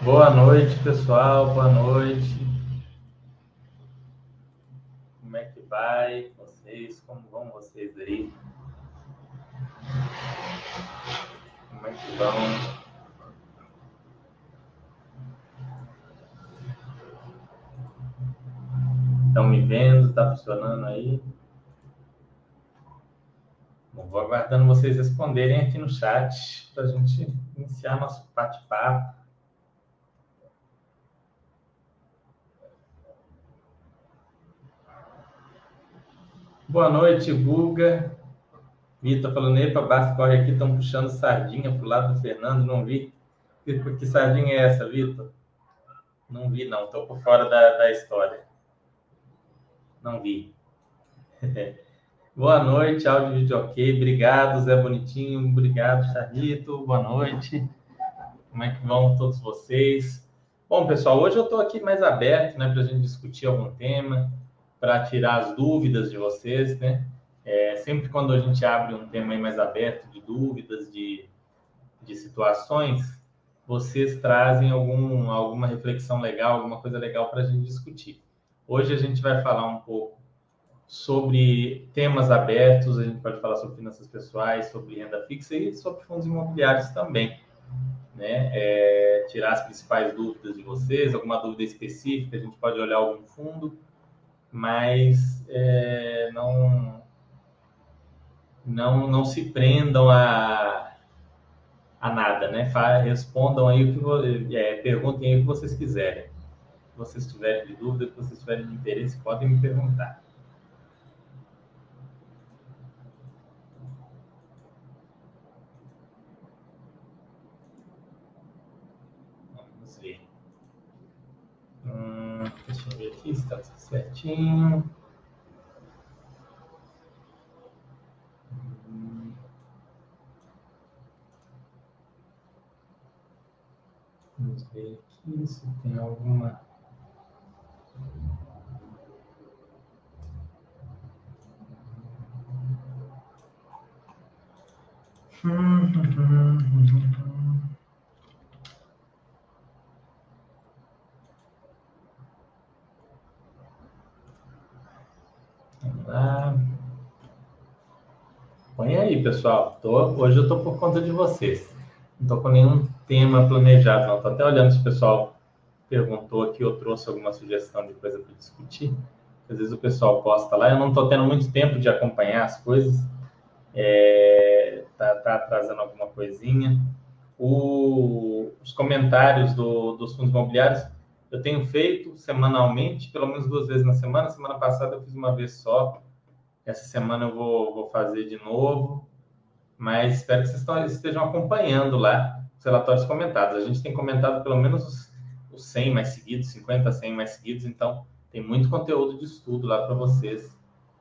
Boa noite, pessoal. Boa noite. Como é que vai vocês? Como vão vocês aí? Como é que vão? Estão me vendo? Está funcionando aí? Bom, vou aguardando vocês responderem aqui no chat para a gente iniciar nosso bate-papo. Boa noite, Guga. Vitor falando, epa, Basta corre aqui, estão puxando sardinha pro lado do Fernando, não vi. Que, que sardinha é essa, Vitor? Não vi, não, estou por fora da, da história. Não vi. Boa noite, áudio vídeo ok. Obrigado, Zé Bonitinho. Obrigado, Charlito. Boa noite. Como é que vão todos vocês? Bom, pessoal, hoje eu estou aqui mais aberto né, para a gente discutir algum tema para tirar as dúvidas de vocês, né? É, sempre quando a gente abre um tema mais aberto de dúvidas, de, de situações, vocês trazem algum, alguma reflexão legal, alguma coisa legal para a gente discutir. Hoje a gente vai falar um pouco sobre temas abertos, a gente pode falar sobre finanças pessoais, sobre renda fixa e sobre fundos imobiliários também. Né? É, tirar as principais dúvidas de vocês, alguma dúvida específica, a gente pode olhar algum fundo mas é, não, não, não se prendam a, a nada, né? Respondam aí o que é, perguntem aí o que vocês quiserem. Se vocês tiverem de dúvida, se vocês tiverem de interesse, podem me perguntar. Vamos ver. Hum, deixa eu ver aqui se está certinho. Vamos ver aqui se tem alguma. Hum, hum, hum, lá. Põe aí, pessoal. Tô, hoje eu estou por conta de vocês. Não estou com nenhum tema planejado. Estou até olhando se o pessoal perguntou aqui ou trouxe alguma sugestão de coisa para discutir. Às vezes o pessoal posta lá. Eu não estou tendo muito tempo de acompanhar as coisas. É, tá, tá atrasando alguma coisinha. O, os comentários do, dos fundos imobiliários eu tenho feito semanalmente, pelo menos duas vezes na semana. Semana passada eu fiz uma vez só. Essa semana eu vou, vou fazer de novo. Mas espero que vocês estejam acompanhando lá os relatórios comentados. A gente tem comentado pelo menos os, os 100 mais seguidos, 50, 100 mais seguidos. Então, tem muito conteúdo de estudo lá para vocês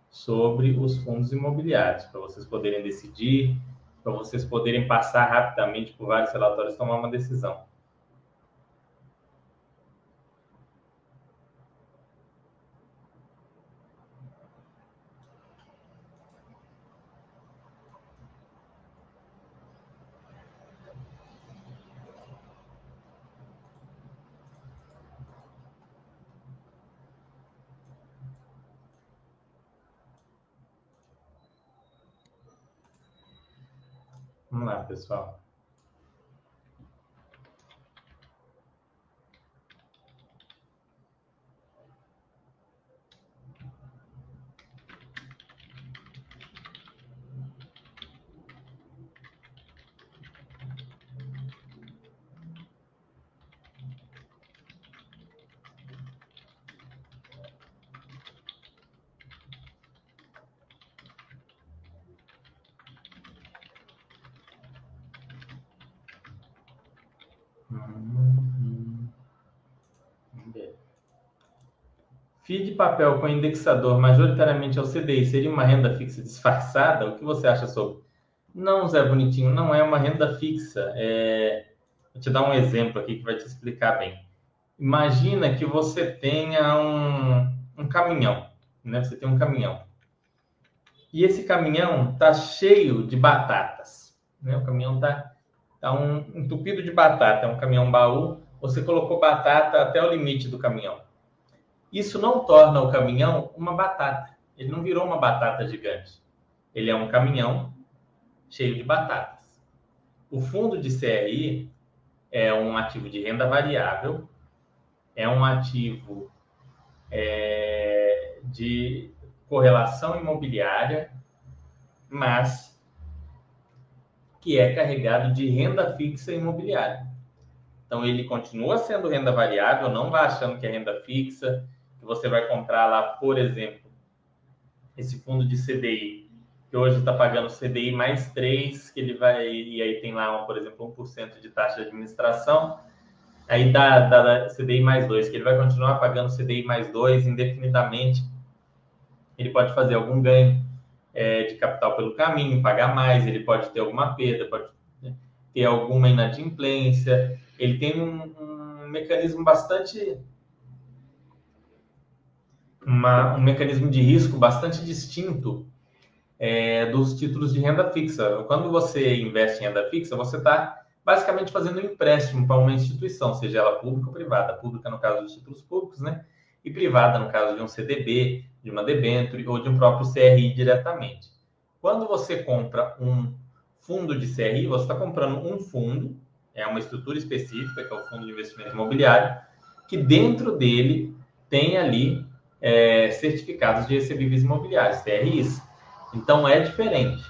sobre os fundos imobiliários, para vocês poderem decidir, para vocês poderem passar rapidamente por vários relatórios e tomar uma decisão. Vamos lá, FII de papel com indexador majoritariamente ao CDI seria uma renda fixa disfarçada? O que você acha sobre? Não, Zé Bonitinho, não é uma renda fixa. É... Vou te dar um exemplo aqui que vai te explicar bem. Imagina que você tenha um, um caminhão, né? Você tem um caminhão. E esse caminhão está cheio de batatas. Né? O caminhão está tá um entupido de batata, é um caminhão baú você colocou batata até o limite do caminhão. Isso não torna o caminhão uma batata. Ele não virou uma batata gigante. Ele é um caminhão cheio de batatas. O fundo de CRI é um ativo de renda variável, é um ativo é, de correlação imobiliária, mas que é carregado de renda fixa imobiliária. Então ele continua sendo renda variável, não vá achando que é renda fixa, você vai comprar lá, por exemplo, esse fundo de CDI, que hoje está pagando CDI mais 3, que ele vai, e aí tem lá, por exemplo, 1% de taxa de administração, aí dá, dá CDI mais 2, que ele vai continuar pagando CDI mais 2 indefinidamente. Ele pode fazer algum ganho é, de capital pelo caminho, pagar mais, ele pode ter alguma perda, pode ter alguma inadimplência. Ele tem um, um mecanismo bastante. Uma, um mecanismo de risco bastante distinto é, dos títulos de renda fixa. Quando você investe em renda fixa, você está basicamente fazendo um empréstimo para uma instituição, seja ela pública ou privada. Pública, no caso dos títulos públicos, né? E privada, no caso de um CDB, de uma debenture ou de um próprio CRI diretamente. Quando você compra um fundo de CRI, você está comprando um fundo, é uma estrutura específica, que é o Fundo de Investimento Imobiliário, que dentro dele tem ali é, certificados de recebíveis imobiliários, CRIs. Então é diferente.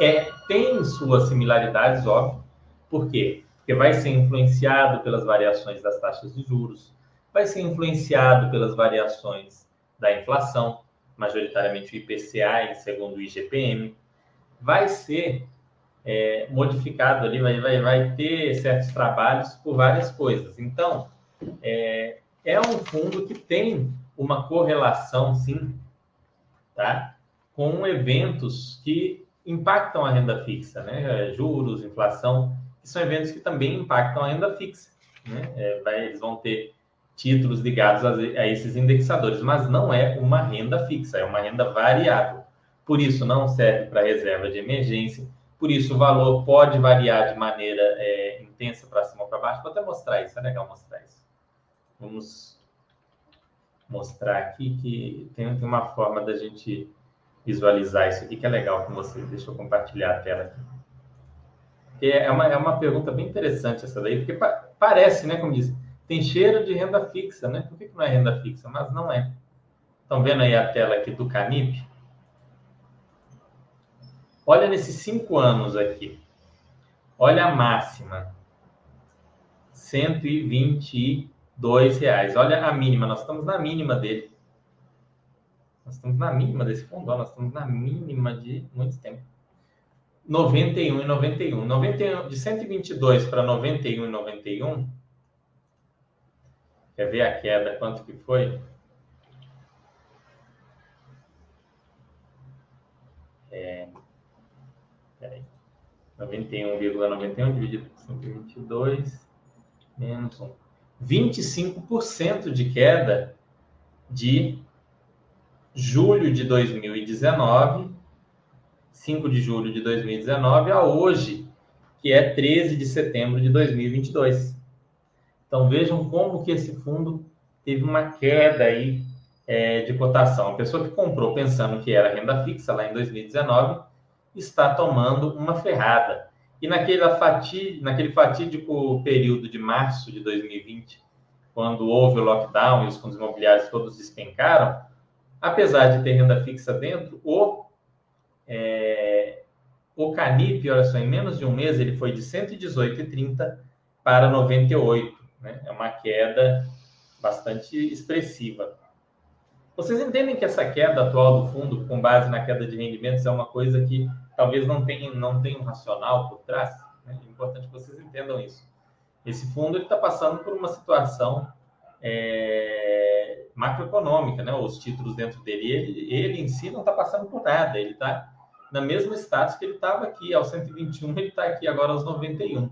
É, tem suas similaridades, óbvio. Por quê? Porque vai ser influenciado pelas variações das taxas de juros, vai ser influenciado pelas variações da inflação, majoritariamente o IPCA, segundo o IGPM, vai ser é, modificado ali, vai, vai, vai ter certos trabalhos por várias coisas. Então, é, é um fundo que tem uma correlação, sim, tá? com eventos que impactam a renda fixa, né? Juros, inflação, que são eventos que também impactam a renda fixa. Né? É, vai, eles vão ter títulos ligados a, a, esses indexadores, mas não é uma renda fixa, é uma renda variável. Por isso, não serve para reserva de emergência, por isso o valor pode variar de maneira é, intensa para cima ou para baixo. Vou até mostrar isso, é legal mostrar isso. Vamos mostrar aqui que tem, tem uma forma da gente visualizar isso aqui que é legal com vocês. Deixa eu compartilhar a tela aqui. É uma, é uma pergunta bem interessante essa daí, porque pa parece, né, como diz, tem cheiro de renda fixa, né? Por que, que não é renda fixa? Mas não é. Estão vendo aí a tela aqui do Canip? Olha nesses cinco anos aqui. Olha a máxima. 122 reais. Olha a mínima. Nós estamos na mínima dele. Nós estamos na mínima desse fundo, nós estamos na mínima de muito tempo. 91 e 91. 91 de 122 para 91 e 91. Quer ver a queda, quanto que foi? É, peraí. 91,91 dividido por 122 menos 1. 25% de queda de julho de 2019, 5 de julho de 2019 a hoje, que é 13 de setembro de 2022. Então vejam como que esse fundo teve uma queda aí é, de cotação. A pessoa que comprou pensando que era renda fixa lá em 2019 está tomando uma ferrada. E naquele, fati, naquele fatídico período de março de 2020, quando houve o lockdown e os fundos imobiliários todos despencaram, apesar de ter renda fixa dentro, o, é, o Canip, olha só, em menos de um mês ele foi de 118,30 para 98. Né? É uma queda bastante expressiva. Vocês entendem que essa queda atual do fundo, com base na queda de rendimentos, é uma coisa que talvez não tenha, não tenha um racional por trás? Né? É importante que vocês entendam isso. Esse fundo está passando por uma situação é, macroeconômica, né? Os títulos dentro dele, ele, ele em si não está passando por nada, ele está na mesma status que ele estava aqui, aos 121, ele está aqui agora aos 91.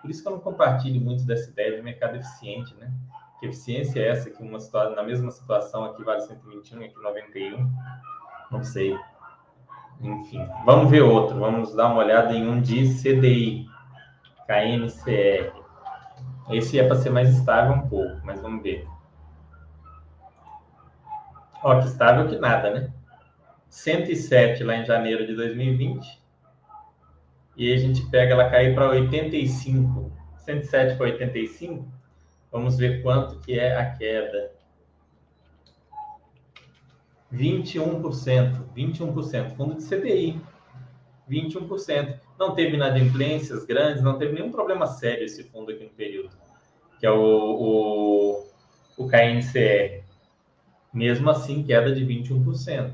Por isso que eu não compartilho muito dessa ideia de mercado eficiente, né? Que eficiência é essa que uma situação, na mesma situação aqui vale 121 e aqui 91? Não sei. Enfim, vamos ver outro. Vamos dar uma olhada em um de CDI, KNCR. Esse é para ser mais estável um pouco, mas vamos ver. Ó, que estável que nada, né? 107 lá em janeiro de 2020. E aí a gente pega ela cair para 85. 107 para 85. Vamos ver quanto que é a queda. 21%. 21%. Fundo de CDI. 21%. Não teve inadimplências grandes, não teve nenhum problema sério esse fundo aqui no período, que é o, o, o KNCR. Mesmo assim, queda de 21%.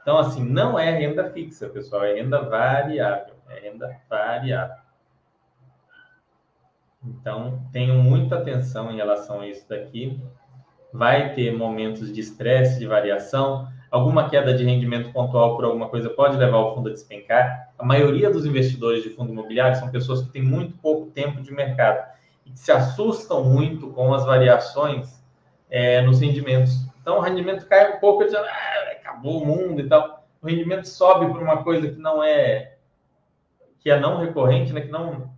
Então, assim, não é renda fixa, pessoal, é renda variável. É renda variável. Então, tenham muita atenção em relação a isso daqui. Vai ter momentos de estresse, de variação. Alguma queda de rendimento pontual por alguma coisa pode levar o fundo a despencar. A maioria dos investidores de fundo imobiliário são pessoas que têm muito pouco tempo de mercado e que se assustam muito com as variações é, nos rendimentos. Então, o rendimento cai um pouco, dizendo, ah, acabou o mundo e tal. O rendimento sobe por uma coisa que não é que é não recorrente, né, que não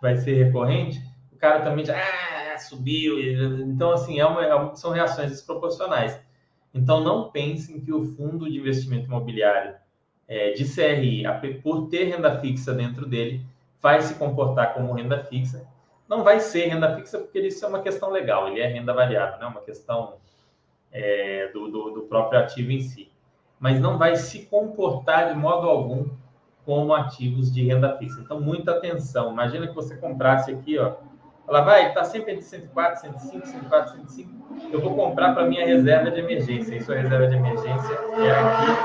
vai ser recorrente, o cara também já ah, subiu. Então, assim, é uma, é são reações desproporcionais. Então, não pensem que o fundo de investimento imobiliário é, de CRI, por ter renda fixa dentro dele, vai se comportar como renda fixa. Não vai ser renda fixa porque isso é uma questão legal, ele é renda variável, né? uma questão é, do, do, do próprio ativo em si. Mas não vai se comportar de modo algum como ativos de renda fixa. Então, muita atenção. Imagina que você comprasse aqui, ó. Ela vai, está sempre entre 104, 105, 104, 105. Eu vou comprar para minha reserva de emergência. Isso, a reserva de emergência é aqui.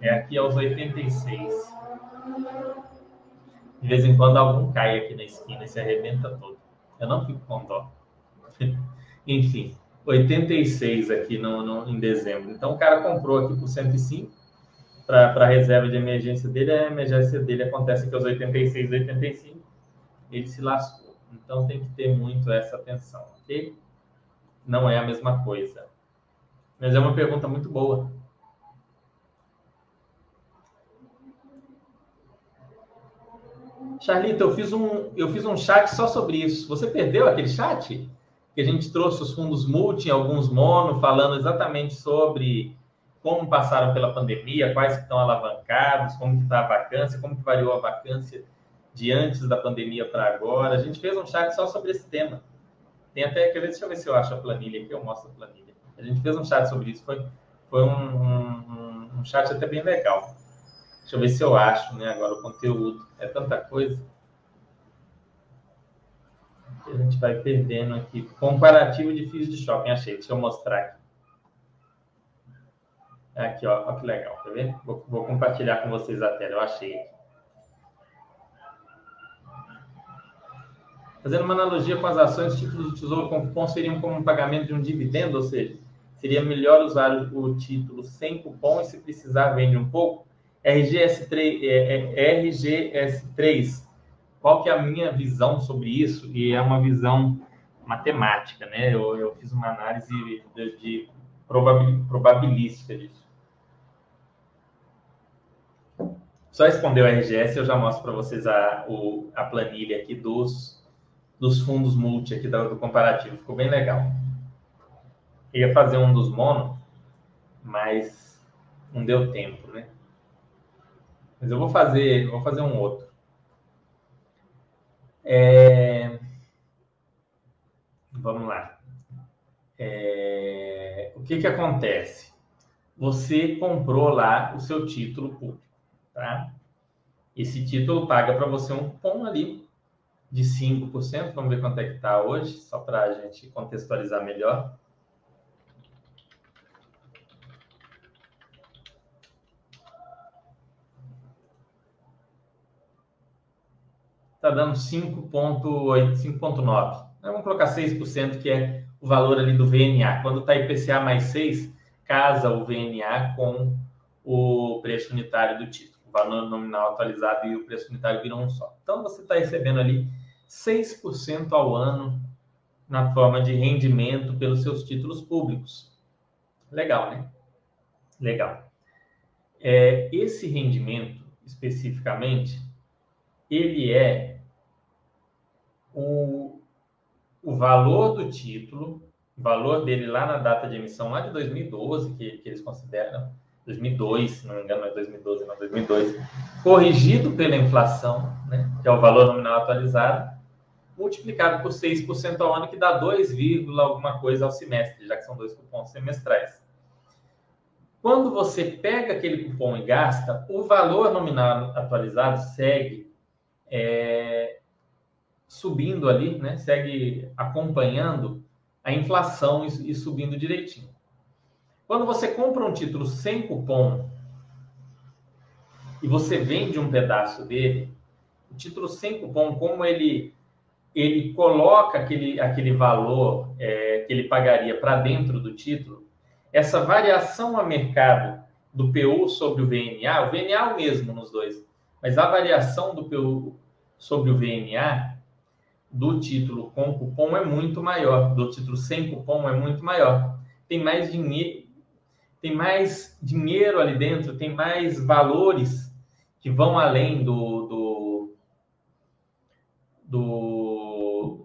É aqui aos 86. De vez em quando algum cai aqui na esquina e se arrebenta todo. Eu não fico com dó. Enfim. 86 aqui no, no, em dezembro. Então o cara comprou aqui por 105 para a reserva de emergência dele, a emergência dele acontece que aos 86, 85, ele se lascou. Então tem que ter muito essa atenção, ok? Não é a mesma coisa. Mas é uma pergunta muito boa. Charlita, eu fiz um, eu fiz um chat só sobre isso. Você perdeu aquele chat? que a gente trouxe os fundos multi, alguns mono, falando exatamente sobre como passaram pela pandemia, quais estão alavancados, como está a vacância, como variou a vacância de antes da pandemia para agora. A gente fez um chat só sobre esse tema. Tem até, quer ver, deixa eu ver se eu acho a planilha aqui, eu mostro a planilha. A gente fez um chat sobre isso, foi, foi um, um, um chat até bem legal. Deixa eu ver se eu acho, né, agora o conteúdo. É tanta coisa a gente vai perdendo aqui. Comparativo de FIIs de shopping. Achei. Deixa eu mostrar aqui. Aqui, ó. Olha que legal. Quer ver? Vou, vou compartilhar com vocês a tela. Eu achei Fazendo uma analogia com as ações, os títulos do Tesouro cupom seriam como um pagamento de um dividendo, ou seja, seria melhor usar o título sem cupom e se precisar vende um pouco. RGS3, é, é, RGS3 qual que é a minha visão sobre isso? E é uma visão matemática, né? Eu, eu fiz uma análise de, de probabilística disso. Só responder o RGS, eu já mostro para vocês a, o, a planilha aqui dos, dos fundos multi aqui do, do comparativo. Ficou bem legal. Ia fazer um dos mono, mas não deu tempo, né? Mas eu vou fazer, vou fazer um outro. É... Vamos lá. É... O que, que acontece? Você comprou lá o seu título público, tá? Esse título paga para você um cupom ali de 5%. Vamos ver quanto é que está hoje, só para a gente contextualizar melhor. está dando 5,8, 5,9. Vamos colocar 6%, que é o valor ali do VNA. Quando está IPCA mais 6, casa o VNA com o preço unitário do título. Valor nominal atualizado e o preço unitário viram um só. Então, você está recebendo ali 6% ao ano na forma de rendimento pelos seus títulos públicos. Legal, né? Legal. É, esse rendimento, especificamente, ele é o, o valor do título, o valor dele lá na data de emissão, lá de 2012, que, que eles consideram, 2002, se não me engano, não é 2012, não, 2002, corrigido pela inflação, né, que é o valor nominal atualizado, multiplicado por 6% ao ano, que dá 2, alguma coisa ao semestre, já que são dois cupons semestrais. Quando você pega aquele cupom e gasta, o valor nominal atualizado segue é, subindo ali, né? segue acompanhando a inflação e, e subindo direitinho. Quando você compra um título sem cupom e você vende um pedaço dele, o título sem cupom, como ele ele coloca aquele, aquele valor é, que ele pagaria para dentro do título, essa variação a mercado do PU sobre o VNA, o VNA é o mesmo nos dois, mas a variação do PU sobre o VNA do título com cupom é muito maior, do título sem cupom é muito maior. Tem mais dinheiro, tem mais dinheiro ali dentro, tem mais valores que vão além do, do, do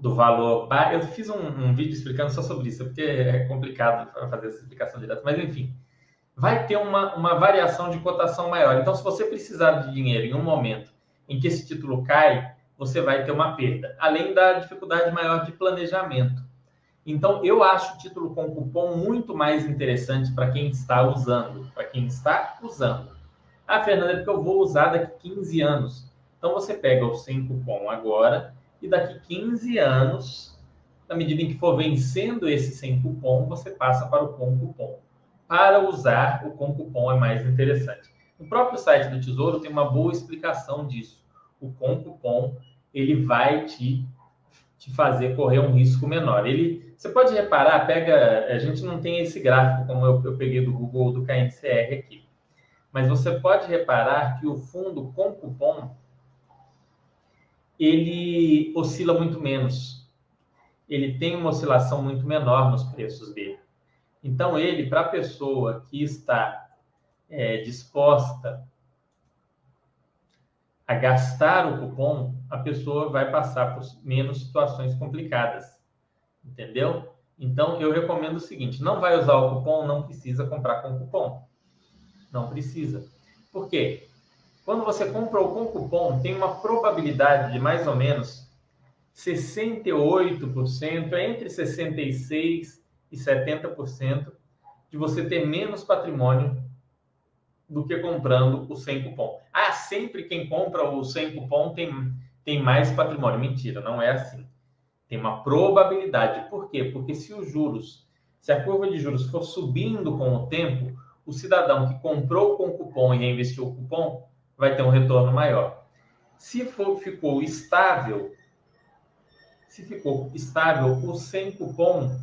do valor. Eu fiz um, um, vídeo explicando só sobre isso, porque é complicado fazer essa explicação direta, mas enfim, vai ter uma, uma variação de cotação maior. Então, se você precisar de dinheiro em um momento em que esse título cai, você vai ter uma perda, além da dificuldade maior de planejamento. Então, eu acho o título com cupom muito mais interessante para quem está usando, para quem está usando. Ah, Fernanda, é porque eu vou usar daqui 15 anos. Então, você pega o sem cupom agora e daqui 15 anos, na medida em que for vencendo esse sem cupom, você passa para o com cupom. Para usar, o com cupom é mais interessante. No próprio site do Tesouro tem uma boa explicação disso. O com cupom, ele vai te, te fazer correr um risco menor. Ele, você pode reparar, pega, a gente não tem esse gráfico como eu, eu peguei do Google do KNCR aqui. Mas você pode reparar que o fundo com cupom ele oscila muito menos. Ele tem uma oscilação muito menor nos preços dele. Então, ele, para a pessoa que está é, disposta a gastar o cupom, a pessoa vai passar por menos situações complicadas. Entendeu? Então, eu recomendo o seguinte: não vai usar o cupom, não precisa comprar com cupom. Não precisa. Por quê? Quando você comprou com cupom, tem uma probabilidade de mais ou menos 68%, entre 66% e 70% de você ter menos patrimônio do que comprando o sem cupom. Ah, sempre quem compra o sem cupom tem, tem mais patrimônio. Mentira, não é assim. Tem uma probabilidade. Por quê? Porque se os juros, se a curva de juros for subindo com o tempo, o cidadão que comprou com cupom e reinvestiu o cupom vai ter um retorno maior. Se for, ficou estável, se ficou estável, o sem cupom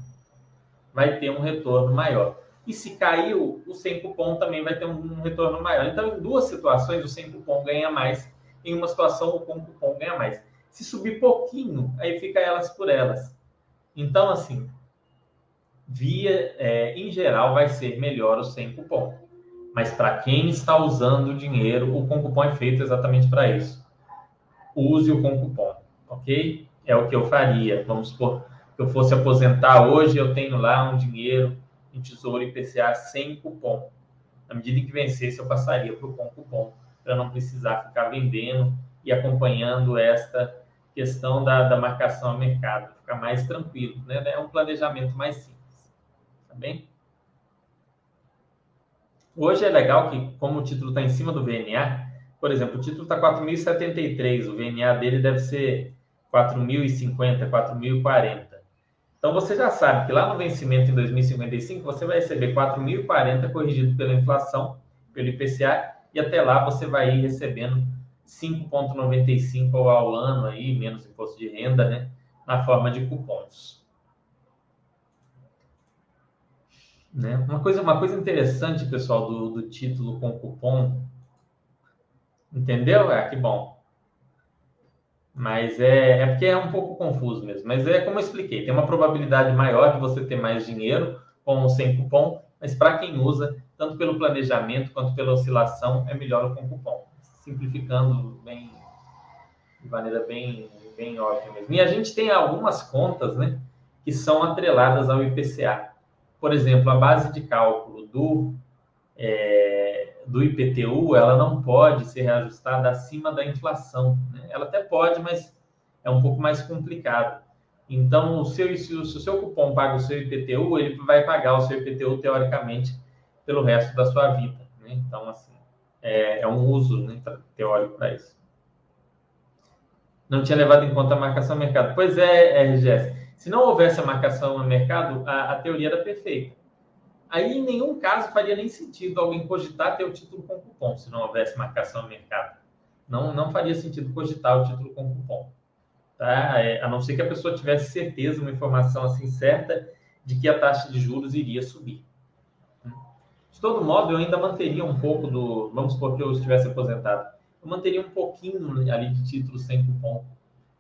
vai ter um retorno maior. E se caiu, o sem cupom também vai ter um retorno maior. Então, em duas situações, o sem cupom ganha mais. Em uma situação, o com cupom ganha mais. Se subir pouquinho, aí fica elas por elas. Então, assim, via, é, em geral, vai ser melhor o sem cupom. Mas para quem está usando o dinheiro, o com cupom é feito exatamente para isso. Use o com cupom, ok? É o que eu faria. Vamos supor que eu fosse aposentar hoje, eu tenho lá um dinheiro em Tesouro IPCA sem cupom. Na medida que vencesse, eu passaria para o com cupom, para não precisar ficar vendendo e acompanhando esta questão da, da marcação a mercado. Ficar mais tranquilo, né? É um planejamento mais simples. Tá bem? Hoje é legal que, como o título está em cima do VNA, por exemplo, o título está 4.073, o VNA dele deve ser 4.050, 4.040. Então você já sabe que lá no vencimento em 2055 você vai receber 4.040 corrigido pela inflação, pelo IPCA, e até lá você vai ir recebendo 5,95 ao ano aí, menos imposto de renda, né, na forma de cupons. Né? Uma, coisa, uma coisa interessante, pessoal, do, do título com cupom. Entendeu? Ah, que bom. Mas é, é porque é um pouco confuso mesmo. Mas é como eu expliquei: tem uma probabilidade maior de você ter mais dinheiro com ou sem cupom, mas para quem usa, tanto pelo planejamento quanto pela oscilação, é melhor o com cupom. Simplificando bem, de maneira bem, bem óbvia mesmo. E a gente tem algumas contas, né, que são atreladas ao IPCA. Por exemplo, a base de cálculo do, é, do IPTU, ela não pode ser reajustada acima da inflação. Né? Ela até pode, mas é um pouco mais complicado. Então, o seu, se, o, se o seu cupom paga o seu IPTU, ele vai pagar o seu IPTU, teoricamente, pelo resto da sua vida. Né? Então, assim, é, é um uso né, teórico para isso. Não tinha levado em conta a marcação a mercado. Pois é, RGS. Se não houvesse a marcação a mercado, a, a teoria era perfeita. Aí, em nenhum caso, faria nem sentido alguém cogitar ter o título com cupom, se não houvesse marcação a mercado. Não, não faria sentido cogitar o título com cupom. Tá? É, a não ser que a pessoa tivesse certeza, uma informação assim certa, de que a taxa de juros iria subir. De todo modo, eu ainda manteria um pouco do. Vamos supor que eu estivesse aposentado. Eu manteria um pouquinho ali de título sem cupom,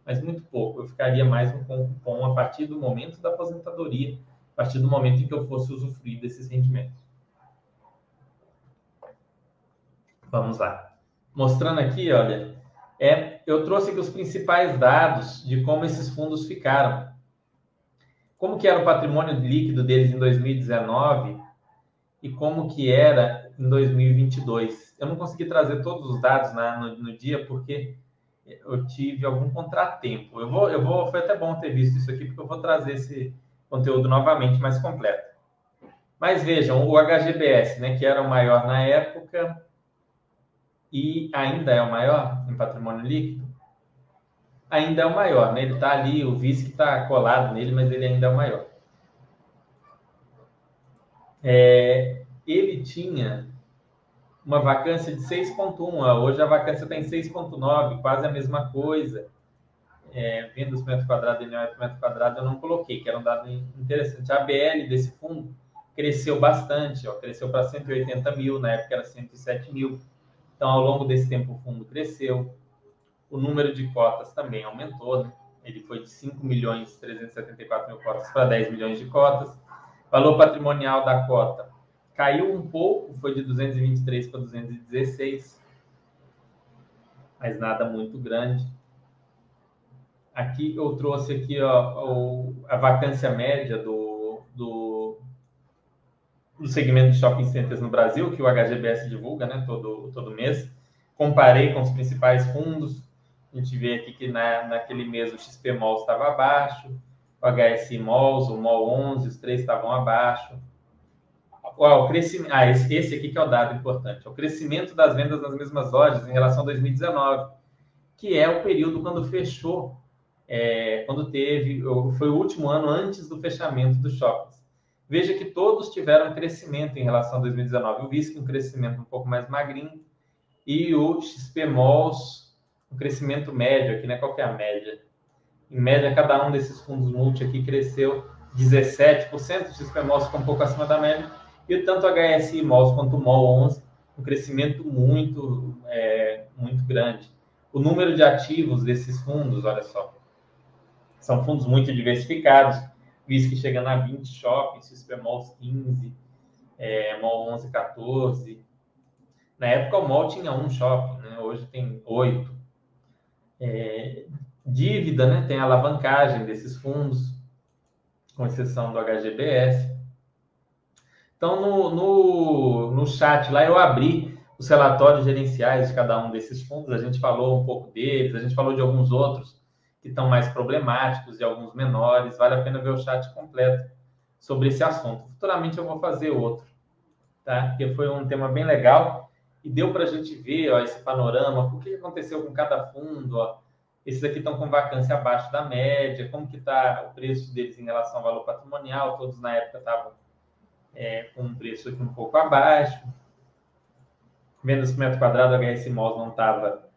mas muito pouco. Eu ficaria mais com cupom a partir do momento da aposentadoria, a partir do momento em que eu fosse usufruir desses rendimentos. Vamos lá. Mostrando aqui, olha, é, eu trouxe aqui os principais dados de como esses fundos ficaram. Como que era o patrimônio líquido deles em 2019 e como que era em 2022. Eu não consegui trazer todos os dados né, no, no, dia porque eu tive algum contratempo. Eu vou, eu vou, foi até bom ter visto isso aqui porque eu vou trazer esse conteúdo novamente mais completo. Mas vejam, o HGBS, né, que era o maior na época e ainda é o maior em patrimônio líquido, ainda é o maior, né? Ele está ali, o VISC está colado nele, mas ele ainda é o maior é, ele tinha uma vacância de 6,1. Hoje a vacância está em 6,9, quase a mesma coisa. É, vendas metro quadrado e metro quadrado eu não coloquei, que era um dado interessante. A ABL desse fundo cresceu bastante, ó, cresceu para 180 mil, na época era 107 mil. Então, ao longo desse tempo, o fundo cresceu. O número de cotas também aumentou, né? Ele foi de 5 milhões 374 mil cotas para 10 milhões de cotas. Valor patrimonial da cota caiu um pouco, foi de 223 para 216, mas nada muito grande. Aqui eu trouxe aqui ó, a vacância média do, do, do segmento de shopping centers no Brasil, que o HGBS divulga né, todo, todo mês. Comparei com os principais fundos. A gente vê aqui que na, naquele mês o XP Mall estava abaixo, o HSI Malls, o MOL 11, os três estavam abaixo. o crescimento, ah, esse, esse aqui que é o dado importante, o crescimento das vendas nas mesmas lojas em relação a 2019, que é o período quando fechou, é, quando teve, foi o último ano antes do fechamento dos shoppings. Veja que todos tiveram crescimento em relação a 2019. O VISC um crescimento um pouco mais magrinho e o XP Malls um crescimento médio aqui, né? Qual que é a média? Em média, cada um desses fundos multi aqui cresceu 17%, o XP Malls ficou um pouco acima da média, e tanto o HSI Malls quanto o MOL 11, um crescimento muito, é, muito grande. O número de ativos desses fundos, olha só, são fundos muito diversificados, que chegando a 20 shoppings, XP Malls 15, é, MOL 11, 14. Na época o MOL tinha um shopping, né? hoje tem oito. É, Dívida, né? Tem a alavancagem desses fundos, com exceção do HGBS. Então, no, no, no chat lá, eu abri os relatórios gerenciais de cada um desses fundos. A gente falou um pouco deles, a gente falou de alguns outros que estão mais problemáticos e alguns menores. Vale a pena ver o chat completo sobre esse assunto. Futuramente eu vou fazer outro, tá? Porque foi um tema bem legal e deu para a gente ver ó, esse panorama, o que aconteceu com cada fundo, ó, esses aqui estão com vacância abaixo da média, como que está o preço deles em relação ao valor patrimonial, todos na época estavam é, com um preço aqui um pouco abaixo. Vendas por metro quadrado, a HS Malls não estava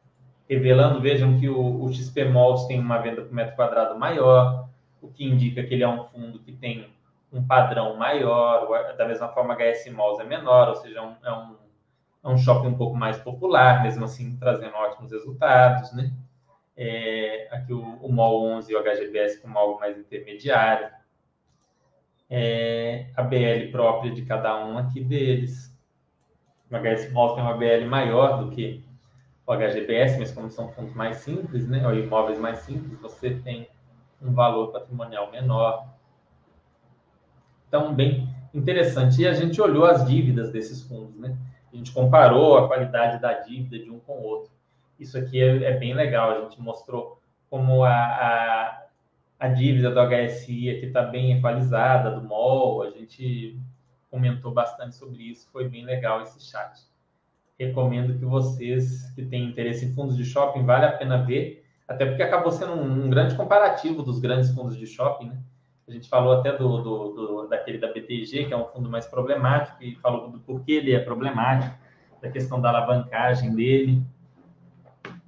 revelando. Vejam que o, o XP Malls tem uma venda por metro quadrado maior, o que indica que ele é um fundo que tem um padrão maior, da mesma forma HS Malls é menor, ou seja, é é um, é um shopping um pouco mais popular, mesmo assim trazendo ótimos resultados, né? É, aqui o, o MOL 11 e o HGBS como algo mais intermediário. É, a BL própria de cada um aqui deles. O HS MOL tem uma BL maior do que o o HGBS, mas como são fundos mais simples, né, ou imóveis mais simples, você tem um valor patrimonial menor. Então, bem interessante. E a gente olhou as dívidas desses fundos, né? A gente comparou a qualidade da dívida de um com o outro. Isso aqui é, é bem legal. A gente mostrou como a, a, a dívida do HSI aqui está bem equalizada, do MOL. A gente comentou bastante sobre isso. Foi bem legal esse chat. Recomendo que vocês que têm interesse em fundos de shopping, vale a pena ver, até porque acabou sendo um, um grande comparativo dos grandes fundos de shopping, né? A gente falou até do, do, do, daquele da BTG, que é um fundo mais problemático, e falou do porquê ele é problemático, da questão da alavancagem dele.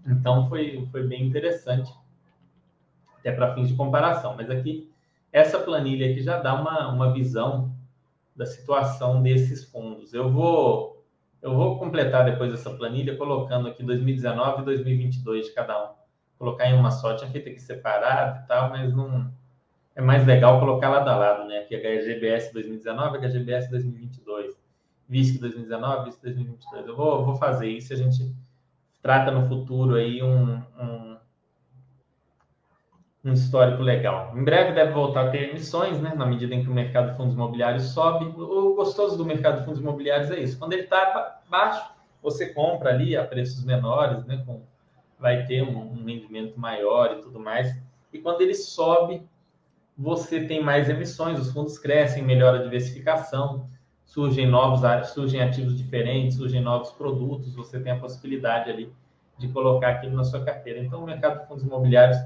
Então, foi, foi bem interessante, até para fins de comparação. Mas aqui, essa planilha aqui já dá uma, uma visão da situação desses fundos. Eu vou, eu vou completar depois essa planilha colocando aqui 2019 e 2022 de cada um. Colocar em uma só, tinha feito aqui separado e tal, mas não é mais legal colocar lado a lado, né? Aqui HGBS 2019, HGBS 2022, VISC 2019, VISC 2022. Eu vou, vou fazer isso, a gente trata no futuro aí um, um, um, histórico legal. Em breve deve voltar a ter emissões, né? Na medida em que o mercado de fundos imobiliários sobe. O gostoso do mercado de fundos imobiliários é isso. Quando ele está baixo, você compra ali a preços menores, né? Com, vai ter um, um rendimento maior e tudo mais. E quando ele sobe, você tem mais emissões, os fundos crescem, melhora a diversificação, surgem novos, surgem ativos diferentes, surgem novos produtos, você tem a possibilidade ali de colocar aquilo na sua carteira. Então, o mercado de fundos imobiliários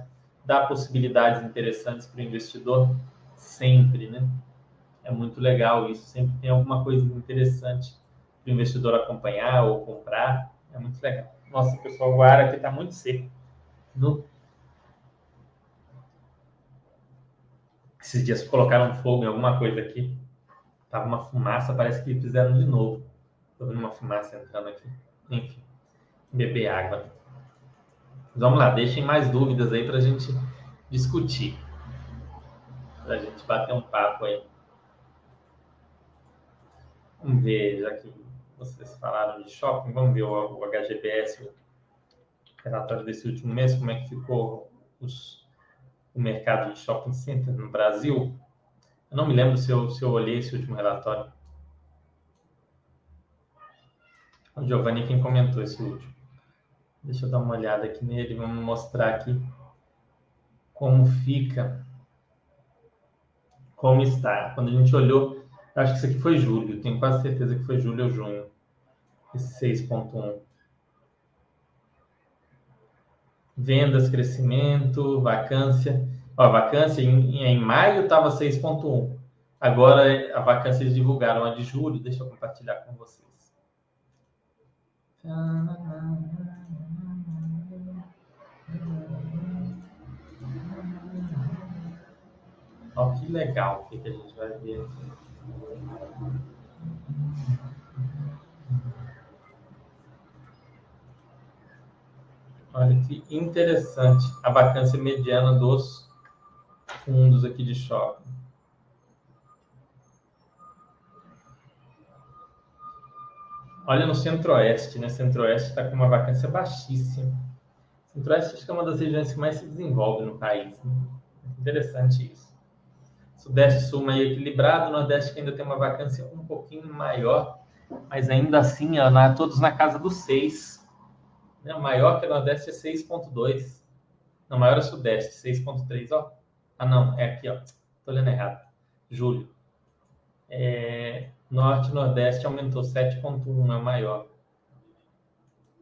dá possibilidades interessantes para o investidor sempre, né? É muito legal isso, sempre tem alguma coisa interessante para o investidor acompanhar ou comprar, é muito legal. Nossa, pessoal, o ar aqui está muito seco. No Esses dias colocaram fogo em alguma coisa aqui. Tava uma fumaça, parece que fizeram de novo. Tô vendo uma fumaça entrando aqui. Enfim, beber água. Mas vamos lá, deixem mais dúvidas aí para a gente discutir. Para a gente bater um papo aí. Vamos ver, já que vocês falaram de shopping, vamos ver o, o HGBS, o relatório desse último mês, como é que ficou os o mercado de shopping center no Brasil. Eu não me lembro se eu, se eu olhei esse último relatório. O Giovanni quem comentou esse último. Deixa eu dar uma olhada aqui nele, vamos mostrar aqui como fica, como está. Quando a gente olhou, acho que isso aqui foi julho, tenho quase certeza que foi julho ou junho, esse 6.1. vendas, crescimento, vacância. A vacância em, em maio estava 6,1. Agora a vacância eles divulgaram a de julho. Deixa eu compartilhar com vocês. Ó, que legal o que, que a gente vai ver aqui. Olha que interessante a vacância mediana dos fundos aqui de shopping. Olha no Centro-Oeste, né? Centro-Oeste está com uma vacância baixíssima. Centro-Oeste acho que é uma das regiões que mais se desenvolve no país. Né? Interessante isso. Sudeste e Sul meio equilibrado, Nordeste que ainda tem uma vacância um pouquinho maior, mas ainda assim, ó, na, todos na casa dos seis né? O maior que o Nordeste é 6,2. Não, maior é Sudeste, 6,3. Ó. Ah, não, é aqui, ó. Tô lendo errado. Julho. É, Norte e Nordeste aumentou 7,1, é maior.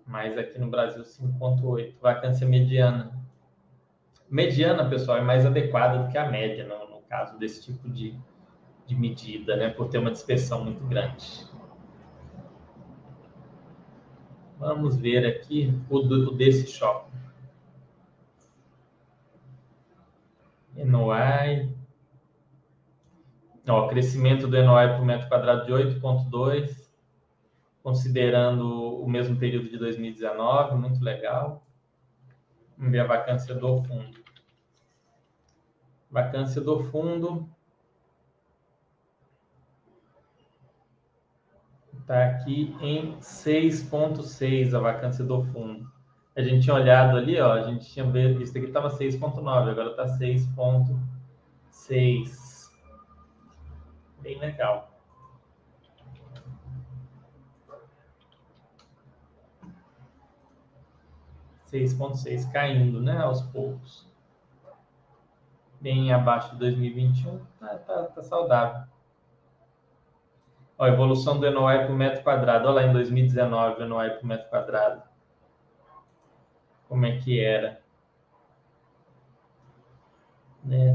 Mas aqui no Brasil, 5,8. Vacância mediana. Mediana, pessoal, é mais adequada do que a média, no, no caso desse tipo de, de medida, né? Por ter uma dispersão muito grande. Vamos ver aqui o, o desse shopping. NOI. Ó, crescimento do NOI por metro quadrado de 8,2, considerando o mesmo período de 2019, muito legal. Vamos ver a vacância do fundo. Vacância do fundo está aqui em 6,6 a vacância do fundo. A gente tinha olhado ali, ó, a gente tinha visto que estava 6.9, agora está 6.6. Bem legal. Seis ponto seis caindo, né, aos poucos. Bem abaixo de 2021, tá, tá, tá saudável. Ó, a evolução do NOI por metro quadrado. Olha lá em 2019 o NOI por metro quadrado. Como é que era?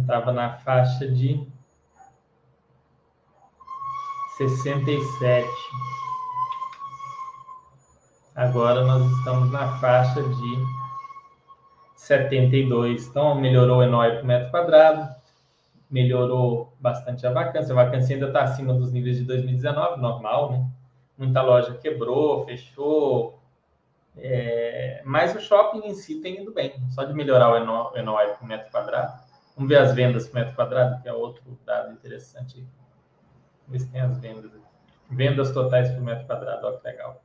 Estava né, na faixa de 67. Agora nós estamos na faixa de 72. Então melhorou o NOI por metro quadrado melhorou bastante a vacância. A vacância ainda está acima dos níveis de 2019, normal, né? Muita loja quebrou, fechou. É... Mas o shopping em si tem ido bem. Só de melhorar o NOI por metro quadrado. Vamos ver as vendas por metro quadrado, que é outro dado interessante. Vamos ver se tem as vendas. Vendas totais por metro quadrado, olha que legal.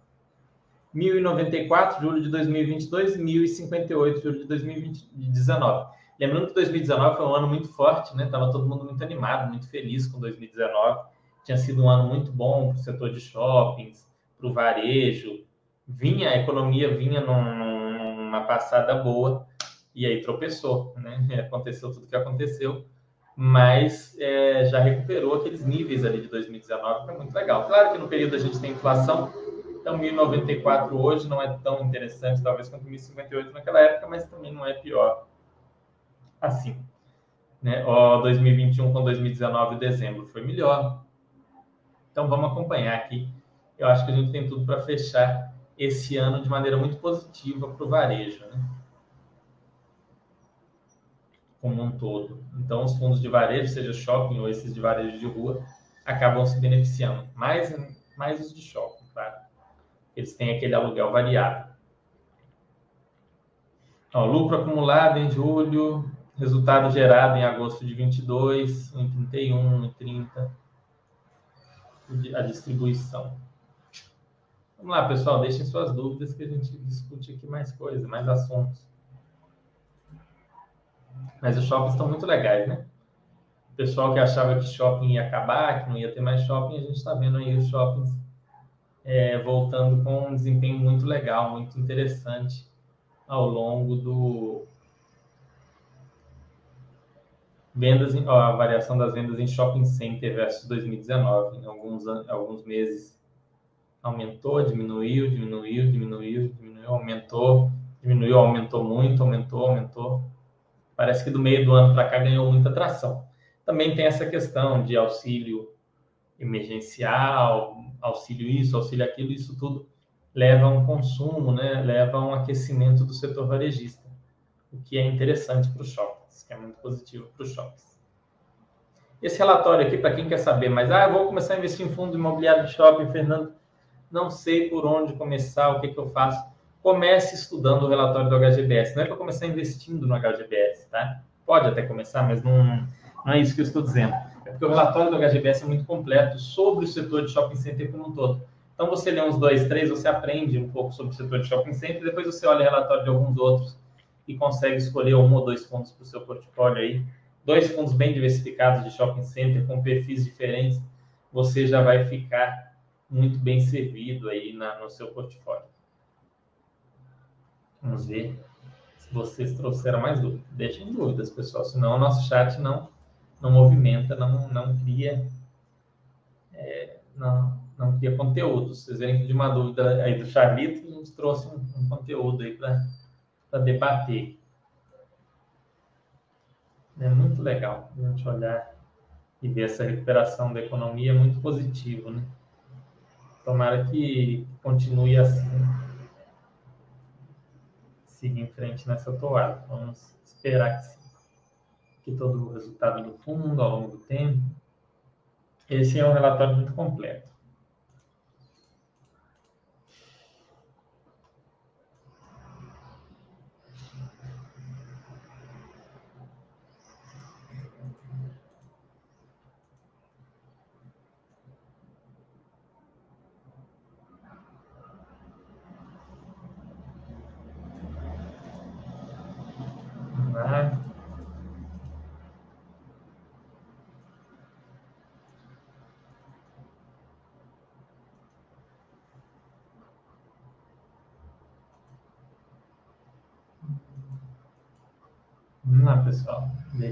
1.094, julho de 2022, 1.058, julho de 2019. Lembrando que 2019 foi um ano muito forte, né? Tava todo mundo muito animado, muito feliz com 2019. Tinha sido um ano muito bom para o setor de shoppings, para o varejo. Vinha, a economia vinha num, numa passada boa e aí tropeçou, né? Aconteceu tudo que aconteceu, mas é, já recuperou aqueles níveis ali de 2019, que é muito legal. Claro que no período a gente tem inflação, então 1.094 hoje não é tão interessante, talvez quanto 1.058 naquela época, mas também não é pior assim. Né? Ó, 2021 com 2019, dezembro, foi melhor. Então vamos acompanhar aqui. Eu acho que a gente tem tudo para fechar esse ano de maneira muito positiva para o varejo, né? como um todo. Então, os fundos de varejo, seja shopping ou esses de varejo de rua, acabam se beneficiando. Mais, mais os de shopping, claro. Eles têm aquele aluguel variável. Ó, lucro acumulado em julho, Resultado gerado em agosto de 22, em 31, em 30. A distribuição. Vamos lá, pessoal, deixem suas dúvidas que a gente discute aqui mais coisas, mais assuntos. Mas os shoppings estão muito legais, né? O pessoal que achava que shopping ia acabar, que não ia ter mais shopping, a gente está vendo aí os shoppings é, voltando com um desempenho muito legal, muito interessante ao longo do, Vendas, ó, a variação das vendas em shopping center versus 2019. Em alguns, alguns meses aumentou, diminuiu, diminuiu, diminuiu, diminuiu, aumentou, diminuiu, aumentou muito, aumentou, aumentou. Parece que do meio do ano para cá ganhou muita tração. Também tem essa questão de auxílio emergencial, auxílio isso, auxílio aquilo, isso tudo leva a um consumo, né? leva a um aquecimento do setor varejista, o que é interessante para o shopping que é muito positivo para os shoppings. Esse relatório aqui, para quem quer saber, mas ah, eu vou começar a investir em fundo imobiliário de shopping, Fernando, não sei por onde começar, o que, que eu faço. Comece estudando o relatório do HGBS. Não é para começar investindo no HGBS, tá? Pode até começar, mas não, não é isso que eu estou dizendo. É porque o relatório do HGBS é muito completo sobre o setor de shopping center como um todo. Então, você lê uns dois, três, você aprende um pouco sobre o setor de shopping center, depois você olha o relatório de alguns outros e consegue escolher um ou dois fundos para o seu portfólio aí. Dois fundos bem diversificados de shopping center, com perfis diferentes, você já vai ficar muito bem servido aí na, no seu portfólio. Vamos ver se vocês trouxeram mais dúvidas. Deixem dúvidas, pessoal, senão o nosso chat não, não movimenta, não, não cria. É, não, não cria conteúdo. Vocês verem que de uma dúvida aí do Charlito, a gente trouxe um, um conteúdo aí para debater. É muito legal a gente olhar e ver essa recuperação da economia é muito positivo, né? Tomara que continue assim. Siga em frente nessa toada. Vamos esperar que. Que todo o resultado do fundo ao longo do tempo. Esse é um relatório muito completo.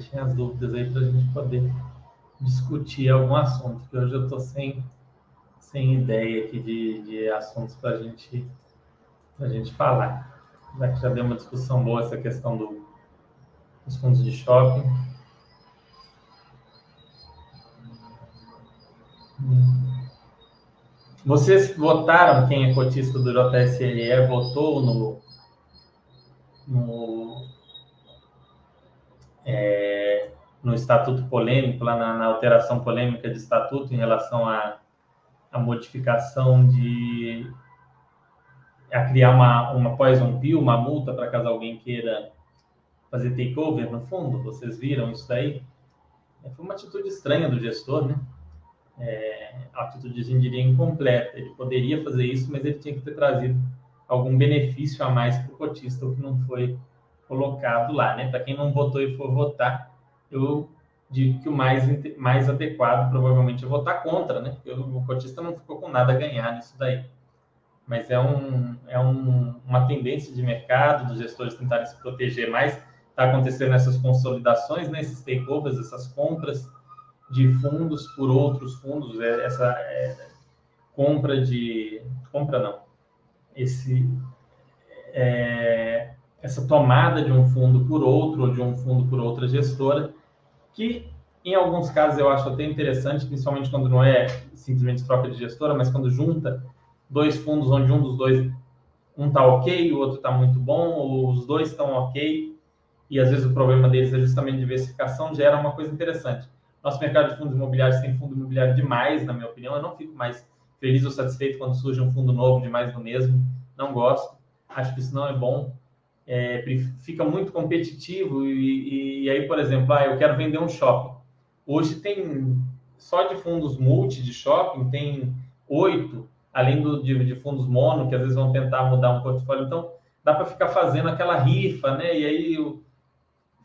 Deixem as dúvidas aí para a gente poder discutir algum assunto, porque hoje eu estou sem, sem ideia aqui de, de assuntos para gente, a gente falar. Já que já deu uma discussão boa essa questão do, dos fundos de shopping. Vocês votaram, quem é cotista do JSLE votou no, no é, no estatuto polêmico, lá na, na, alteração polêmica de estatuto em relação à, à modificação de a criar uma, uma poison pill, uma multa para caso alguém queira fazer takeover no fundo. Vocês viram isso daí? É, foi uma atitude estranha do gestor, né? É, a atitude, a gente diria, incompleta. Ele poderia fazer isso, mas ele tinha que ter trazido algum benefício a mais para o cotista, o que não foi colocado lá, né? Para quem não votou e for votar, eu digo que o mais, mais adequado provavelmente é votar contra, né? Porque o cotista não ficou com nada a ganhar nisso daí. Mas é, um, é um, uma tendência de mercado, dos gestores tentarem se proteger mais. Está acontecendo essas consolidações, né? esses takeovers, essas compras de fundos por outros fundos, é, essa é, compra de. Compra não. Esse. É, essa tomada de um fundo por outro, ou de um fundo por outra gestora, que em alguns casos eu acho até interessante, principalmente quando não é simplesmente troca de gestora, mas quando junta dois fundos onde um dos dois um está ok, o outro está muito bom, ou os dois estão ok, e às vezes o problema deles é justamente diversificação, gera uma coisa interessante. Nosso mercado de fundos imobiliários tem fundo imobiliário demais, na minha opinião. Eu não fico mais feliz ou satisfeito quando surge um fundo novo de mais do mesmo. Não gosto. Acho que isso não é bom é, fica muito competitivo e, e, aí, por exemplo, ah, eu quero vender um shopping. Hoje tem só de fundos multi de shopping tem oito, além do, de, de, fundos mono que às vezes vão tentar mudar um portfólio. Então dá para ficar fazendo aquela rifa, né? E aí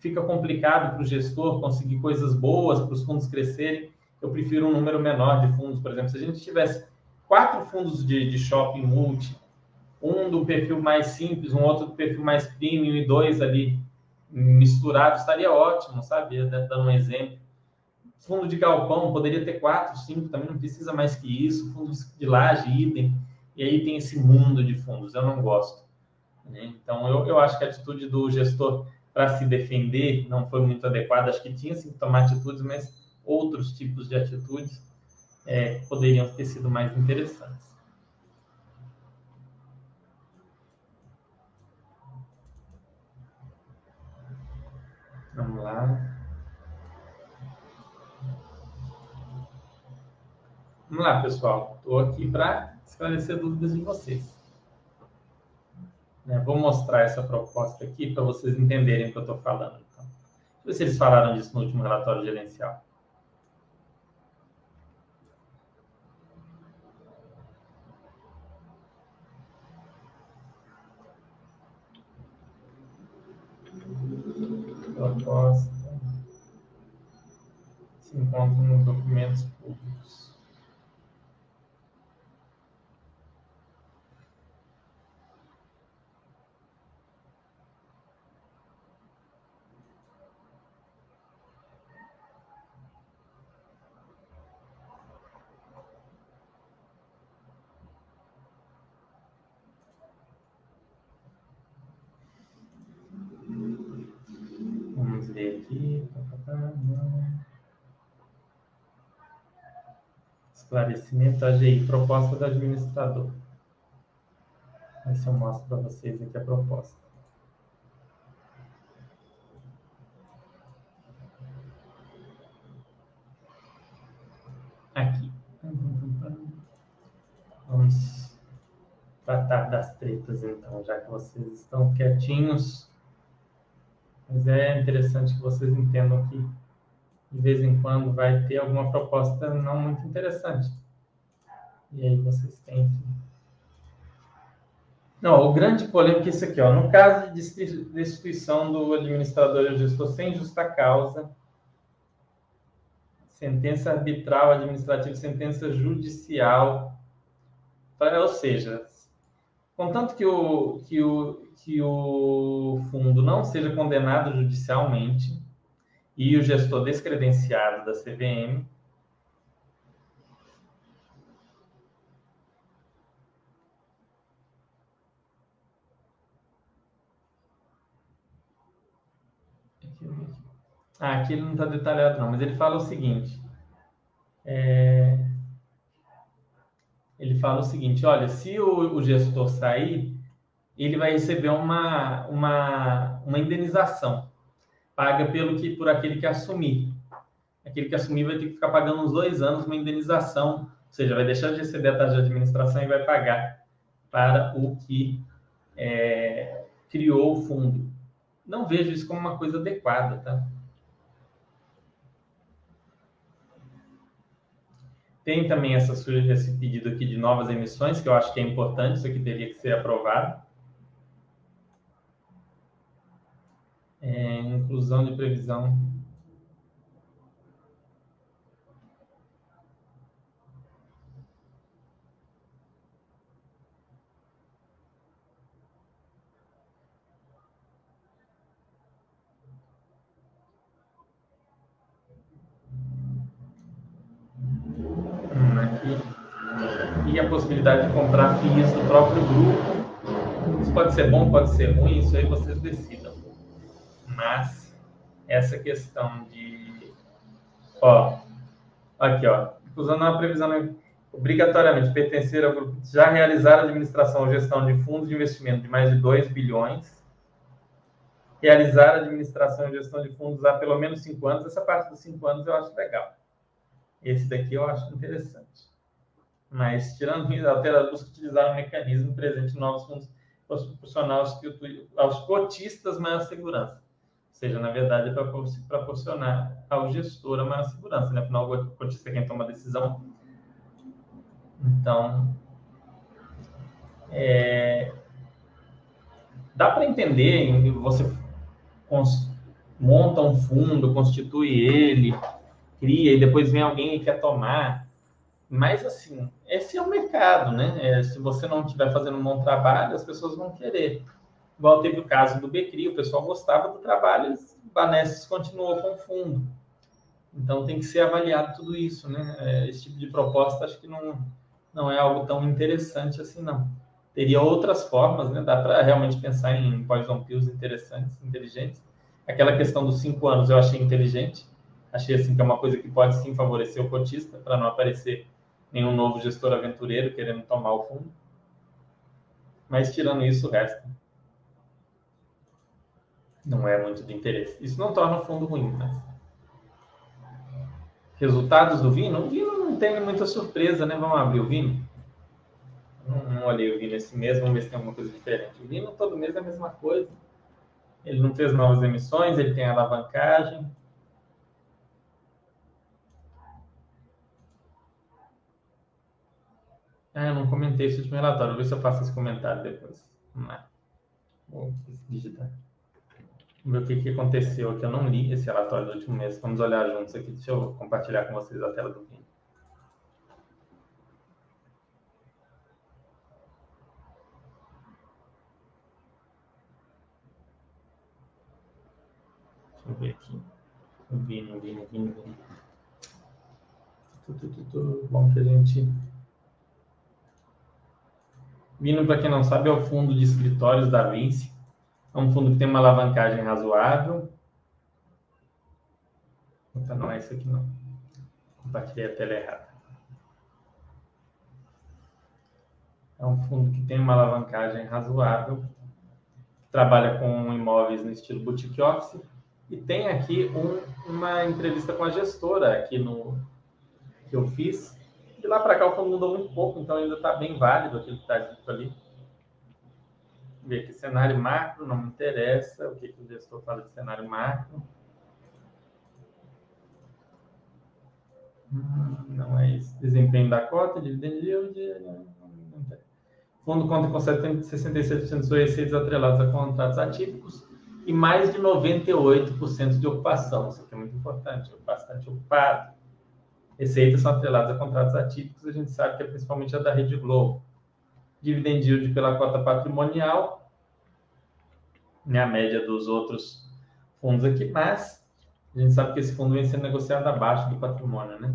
fica complicado para o gestor conseguir coisas boas para os fundos crescerem. Eu prefiro um número menor de fundos, por exemplo, se a gente tivesse quatro fundos de, de shopping multi um do perfil mais simples, um outro do perfil mais premium e dois ali misturados, estaria ótimo, sabe? Dando um exemplo. Fundo de galpão poderia ter quatro, cinco, também não precisa mais que isso. Fundo de laje, idem. E aí tem esse mundo de fundos, eu não gosto. Né? Então, eu, eu acho que a atitude do gestor para se defender não foi muito adequada. Acho que tinha sim que tomar atitudes, mas outros tipos de atitudes é, poderiam ter sido mais interessantes. Vamos lá. Vamos lá, pessoal. Estou aqui para esclarecer dúvidas de vocês. Né, vou mostrar essa proposta aqui para vocês entenderem o que eu estou falando. Então. Deixa eu ver se eles falaram disso no último relatório gerencial. Proposta se encontra nos documentos públicos. Esclarecimento AGI, proposta do administrador. Aí se eu mostro para vocês aqui a proposta. Aqui. Vamos tratar das tretas então, já que vocês estão quietinhos. Mas é interessante que vocês entendam que de vez em quando vai ter alguma proposta não muito interessante. E aí vocês têm que Não, o grande polêmico é isso aqui, ó. No caso de destituição do administrador ou gestor sem justa causa, sentença arbitral administrativa, sentença judicial, ou seja, contanto que o, que o, que o fundo não seja condenado judicialmente e o gestor descredenciado da CVM, Ah, aqui ele não está detalhado não, mas ele fala o seguinte. É... Fala o seguinte, olha, se o, o, gestor sair, ele vai receber uma, uma, uma indenização paga pelo que por aquele que assumir. Aquele que assumir vai ter que ficar pagando uns dois anos uma indenização, ou seja, vai deixar de receber a taxa de administração e vai pagar para o que é, criou o fundo. Não vejo isso como uma coisa adequada, tá? Tem também essa, esse pedido aqui de novas emissões, que eu acho que é importante, isso aqui teria que ser aprovado. É, inclusão de previsão possibilidade de comprar FIIs do próprio grupo. Isso pode ser bom, pode ser ruim, isso aí vocês decidam. Mas essa questão de. Ó, aqui, ó. Usando a previsão obrigatoriamente pertencer ao grupo já realizar a administração ou gestão de fundos de investimento de mais de 2 bilhões, realizar a administração e gestão de fundos há pelo menos 5 anos, essa parte dos 5 anos eu acho legal. Esse daqui eu acho interessante. Mas, tirando isso, a altera busca utilizar um mecanismo presente em novos fundos proporcionar aos, aos cotistas maior segurança. Ou seja, na verdade, é para proporcionar ao gestor a maior segurança. Né? Afinal, o cotista é quem toma a decisão. Então, é, dá para entender, você monta um fundo, constitui ele, cria, e depois vem alguém e quer tomar. Mas, assim, esse é o mercado, né? É, se você não estiver fazendo um bom trabalho, as pessoas vão querer. Igual teve o caso do Becri, o pessoal gostava do trabalho, o Banesses continuou com o fundo. Então, tem que ser avaliado tudo isso, né? É, esse tipo de proposta, acho que não, não é algo tão interessante assim, não. Teria outras formas, né? Dá para realmente pensar em poison pills interessantes, inteligentes. Aquela questão dos cinco anos eu achei inteligente. Achei, assim, que é uma coisa que pode, sim, favorecer o cotista, para não aparecer nenhum novo gestor aventureiro querendo tomar o fundo. Mas tirando isso, o resto não é muito de interesse. Isso não torna o fundo ruim, mas resultados do Vino, o Vino não tem muita surpresa, né? Vamos abrir o Vino. Não, não olhei o Vino esse mês, vamos ver se tem alguma coisa diferente. O Vino todo mês é a mesma coisa. Ele não fez novas emissões, ele tem alavancagem. Ah, eu não comentei esse último relatório. Vou ver se eu faço esse comentário depois. Vamos lá. Vou digitar. Vamos ver o que, que aconteceu aqui. Eu não li esse relatório do último mês. Vamos olhar juntos aqui. Deixa eu compartilhar com vocês a tela do vídeo. Deixa eu ver aqui. Vino, vino, vino, vino. Bom que a gente Vindo, para quem não sabe, é o fundo de escritórios da Vinci. É um fundo que tem uma alavancagem razoável. Opa, não é isso aqui não. Compartilhei a tela errada. É um fundo que tem uma alavancagem razoável, trabalha com imóveis no estilo boutique office e tem aqui um, uma entrevista com a gestora aqui no que eu fiz de lá para cá o fundo mudou muito pouco, então ainda está bem válido aquilo que está dito ali. Ver aqui, cenário macro, não me interessa. O que, que o gestor fala de cenário macro? Hum, não é isso. Desempenho da cota, dividend yield. fundo conta com 67% de suas receitas atreladas a contratos atípicos e mais de 98% de ocupação. Isso aqui é muito importante, bastante ocupado. Receitas são atreladas a contratos atípicos, a gente sabe que é principalmente a da Rede Globo. Dividend yield pela cota patrimonial, né, a média dos outros fundos aqui, mas a gente sabe que esse fundo vem sendo negociado abaixo do patrimônio, né?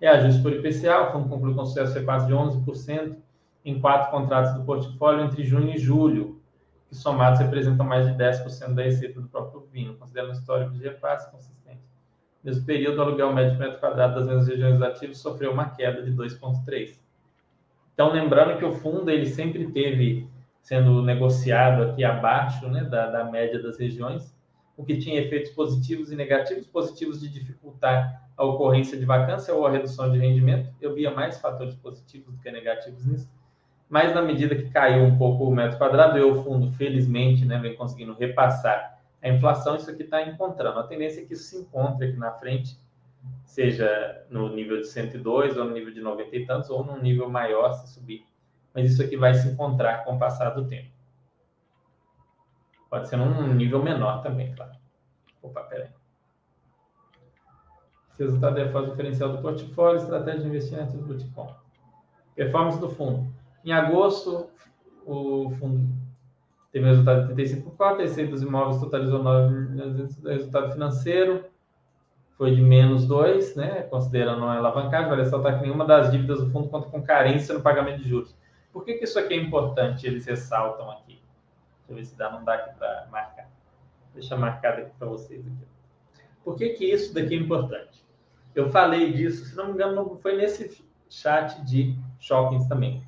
É ajuste por IPCA, o fundo concluiu com sucesso repasse de 11% em quatro contratos do portfólio entre junho e julho, que somados representam mais de 10% da receita do próprio vinho, considerando o histórico de repasse consistente. Nesse período, o aluguel médio metro quadrado das mesmas regiões ativas sofreu uma queda de 2,3%. Então, lembrando que o fundo ele sempre teve sendo negociado aqui abaixo né, da, da média das regiões, o que tinha efeitos positivos e negativos, positivos de dificultar a ocorrência de vacância ou a redução de rendimento. Eu via mais fatores positivos do que negativos nisso mas na medida que caiu um pouco o metro quadrado, e o fundo, felizmente, né, vem conseguindo repassar a inflação, isso aqui está encontrando. A tendência é que isso se encontre aqui na frente, seja no nível de 102, ou no nível de 90 e tantos, ou num nível maior se subir. Mas isso aqui vai se encontrar com o passar do tempo. Pode ser num nível menor também, claro. Opa, peraí. Resultado é o diferencial do portfólio, estratégia de investimento do Bitcoin. Performance do fundo. Em agosto, o fundo teve resultado de 35,4, a receita dos imóveis totalizou 9 resultado financeiro foi de menos 2, né, considerando a alavancagem, vale ressaltar que nenhuma das dívidas do fundo conta com carência no pagamento de juros. Por que, que isso aqui é importante? Eles ressaltam aqui. Deixa eu ver se dá, não dá aqui para marcar. Deixa marcado aqui para vocês. Aqui. Por que, que isso daqui é importante? Eu falei disso, se não me engano, foi nesse chat de shoppings também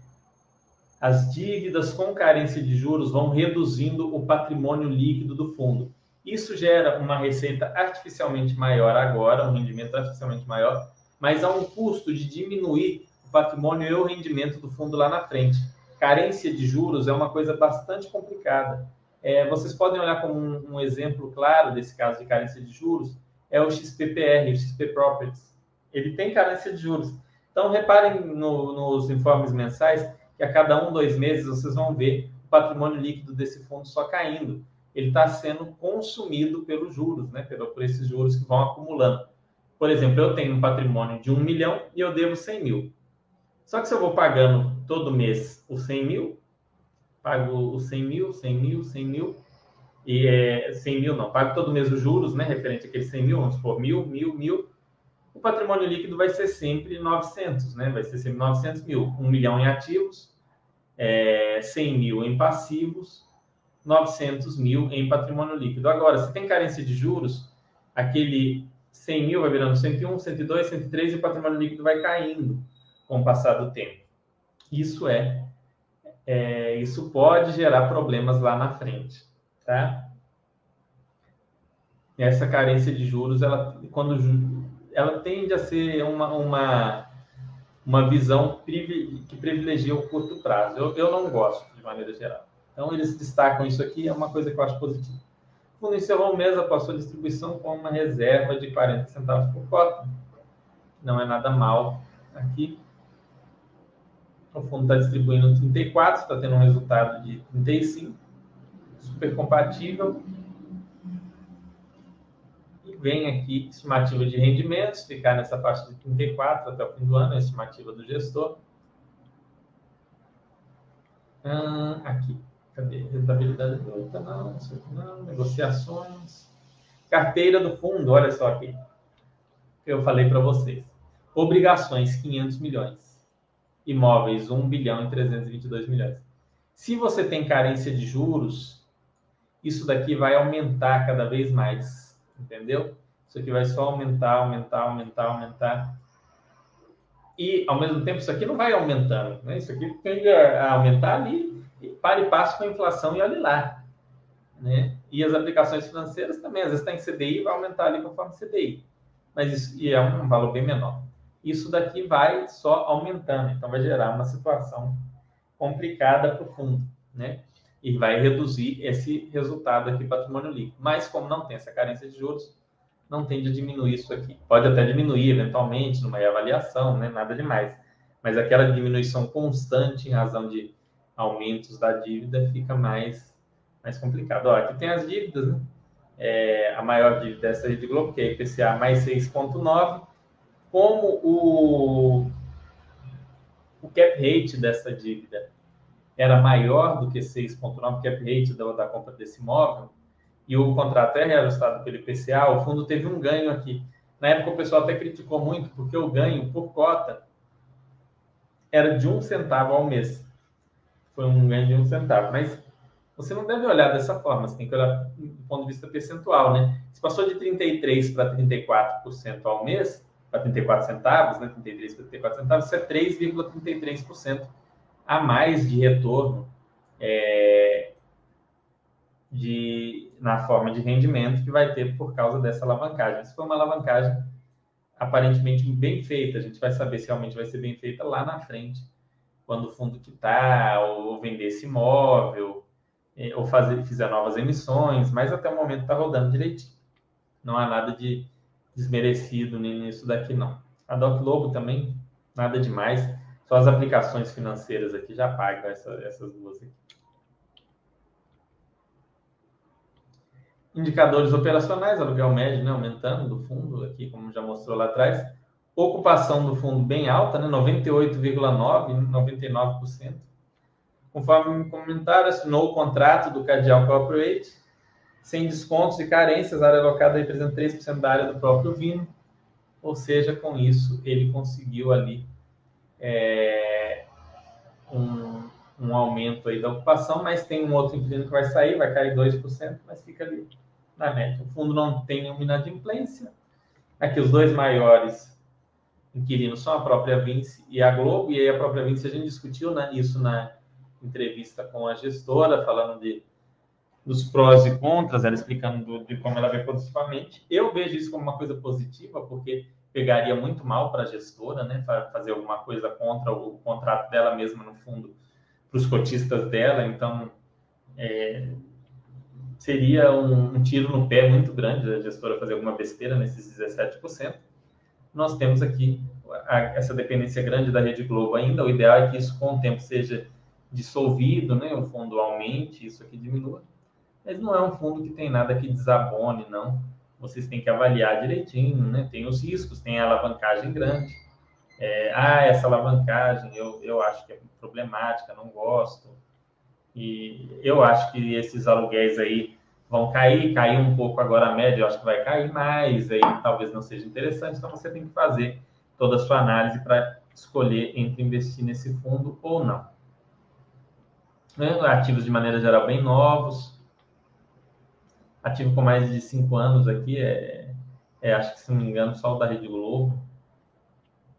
as dívidas com carência de juros vão reduzindo o patrimônio líquido do fundo. Isso gera uma receita artificialmente maior agora, um rendimento artificialmente maior, mas há um custo de diminuir o patrimônio e o rendimento do fundo lá na frente. Carência de juros é uma coisa bastante complicada. É, vocês podem olhar como um, um, exemplo claro desse caso de carência de juros, é o XPPR, o XP Properties. Ele tem carência de juros. Então, reparem no, nos informes mensais que a cada um, dois meses, vocês vão ver o patrimônio líquido desse fundo só caindo. Ele está sendo consumido pelos juros, né? por esses juros que vão acumulando. Por exemplo, eu tenho um patrimônio de um milhão e eu devo 100 mil. Só que se eu vou pagando todo mês os 100 mil, pago os 100 mil, 100 mil, 100 mil, e é, 100 mil não, pago todo mês os juros, né, referente àqueles 100 mil, vamos supor, mil, mil, mil, o patrimônio líquido vai ser sempre 900, né? Vai ser sempre 900 mil. 1 milhão em ativos, é, 100 mil em passivos, 900 mil em patrimônio líquido. Agora, se tem carência de juros, aquele 100 mil vai virando 101, 102, 103 e o patrimônio líquido vai caindo com o passar do tempo. Isso é, é isso pode gerar problemas lá na frente, tá? Essa carência de juros, ela, quando ela tende a ser uma, uma, uma visão que privilegia o curto prazo. Eu, eu não gosto, de maneira geral. Então, eles destacam isso aqui, é uma coisa que eu acho positiva. O fundo encerrou o mês após sua distribuição com uma reserva de 40 centavos por cota. Não é nada mal aqui. O fundo está distribuindo 34, está tendo um resultado de 35, super compatível vem aqui estimativa de rendimentos, ficar nessa faixa de 34 até o fim do ano, a estimativa do gestor. Aqui, cadê? Rentabilidade bruta, não, não, negociações. Carteira do fundo, olha só aqui, eu falei para vocês. Obrigações, 500 milhões. Imóveis, 1 bilhão e 322 milhões. Se você tem carência de juros, isso daqui vai aumentar cada vez mais entendeu? Isso aqui vai só aumentar, aumentar, aumentar, aumentar. E, ao mesmo tempo, isso aqui não vai aumentando. Né? Isso aqui tende a aumentar ali, e para e passo com a inflação e olhe lá. Né? E as aplicações financeiras também, às vezes está em CDI vai aumentar ali conforme CDI. Mas isso e é um valor bem menor. Isso daqui vai só aumentando, então vai gerar uma situação complicada para o fundo. Né? E vai reduzir esse resultado aqui patrimônio líquido. Mas como não tem essa carência de juros, não tende a diminuir isso aqui. Pode até diminuir eventualmente numa avaliação, né? nada demais. Mas aquela diminuição constante em razão de aumentos da dívida, fica mais, mais complicado. Ó, aqui tem as dívidas, né? É, a maior dívida dessa Rede Globo, que é IPCA mais 6,9. Como o, o cap rate dessa dívida era maior do que 6,9, cap rate da, da compra desse imóvel, e o contrato é reajustado pelo IPCA, o fundo teve um ganho aqui. Na época o pessoal até criticou muito, porque o ganho por cota era de um centavo ao mês. Foi um ganho de um centavo. Mas você não deve olhar dessa forma, você tem que olhar do ponto de vista percentual, né? Se passou de 33% para 34% ao mês, para 34 centavos, né? 33 para 34 centavos, isso é 3,33% a mais de retorno é, de, na forma de rendimento que vai ter por causa dessa alavancagem. Isso foi uma alavancagem aparentemente bem feita. A gente vai saber se realmente vai ser bem feita lá na frente, quando o fundo quitar, ou vender esse imóvel, ou fazer, fizer novas emissões, mas até o momento está rodando direitinho. Não há nada de desmerecido nisso daqui, não. A Doc Lobo também, nada demais. Só as aplicações financeiras aqui já pagam essa, essas duas aqui. Indicadores operacionais, aluguel médio né, aumentando do fundo, aqui como já mostrou lá atrás. Ocupação do fundo bem alta, né, 98,9%, 99%. Conforme comentaram, assinou o contrato do Cadial Corporate, sem descontos e carências, a área alocada representa 3% da área do próprio Vino, ou seja, com isso ele conseguiu ali é, um, um aumento aí da ocupação, mas tem um outro inquilino que vai sair, vai cair 2%, mas fica ali na média. O fundo não tem nenhuma inadimplência. Aqui os dois maiores inquilinos são a própria Vinci e a Globo, e aí a própria Vinci, a gente discutiu né, isso na entrevista com a gestora, falando de, dos prós e contras, ela explicando do, de como ela vê positivamente. Eu vejo isso como uma coisa positiva, porque pegaria muito mal para a gestora, né, fazer alguma coisa contra o, contrato dela mesma, no fundo, para os cotistas dela, então é, seria um, um, tiro no pé muito grande da gestora fazer alguma besteira nesses 17%. Nós temos aqui a, essa dependência grande da Rede Globo ainda, o ideal é que isso com o tempo seja dissolvido, né, o fundo aumente, isso aqui diminua, mas não é um fundo que tem nada que desabone, não. Vocês têm que avaliar direitinho, né? Tem os riscos, tem a alavancagem grande, é, ah, essa alavancagem eu, eu acho que é problemática, não gosto. E eu acho que esses aluguéis aí vão cair, cair um pouco agora a média, eu acho que vai cair mais, aí talvez não seja interessante, então você tem que fazer toda a sua análise para escolher entre investir nesse fundo ou não. Né? Ativos de maneira geral bem novos. Ativo com mais de cinco anos aqui é, é acho que se não me engano, só o da Rede Globo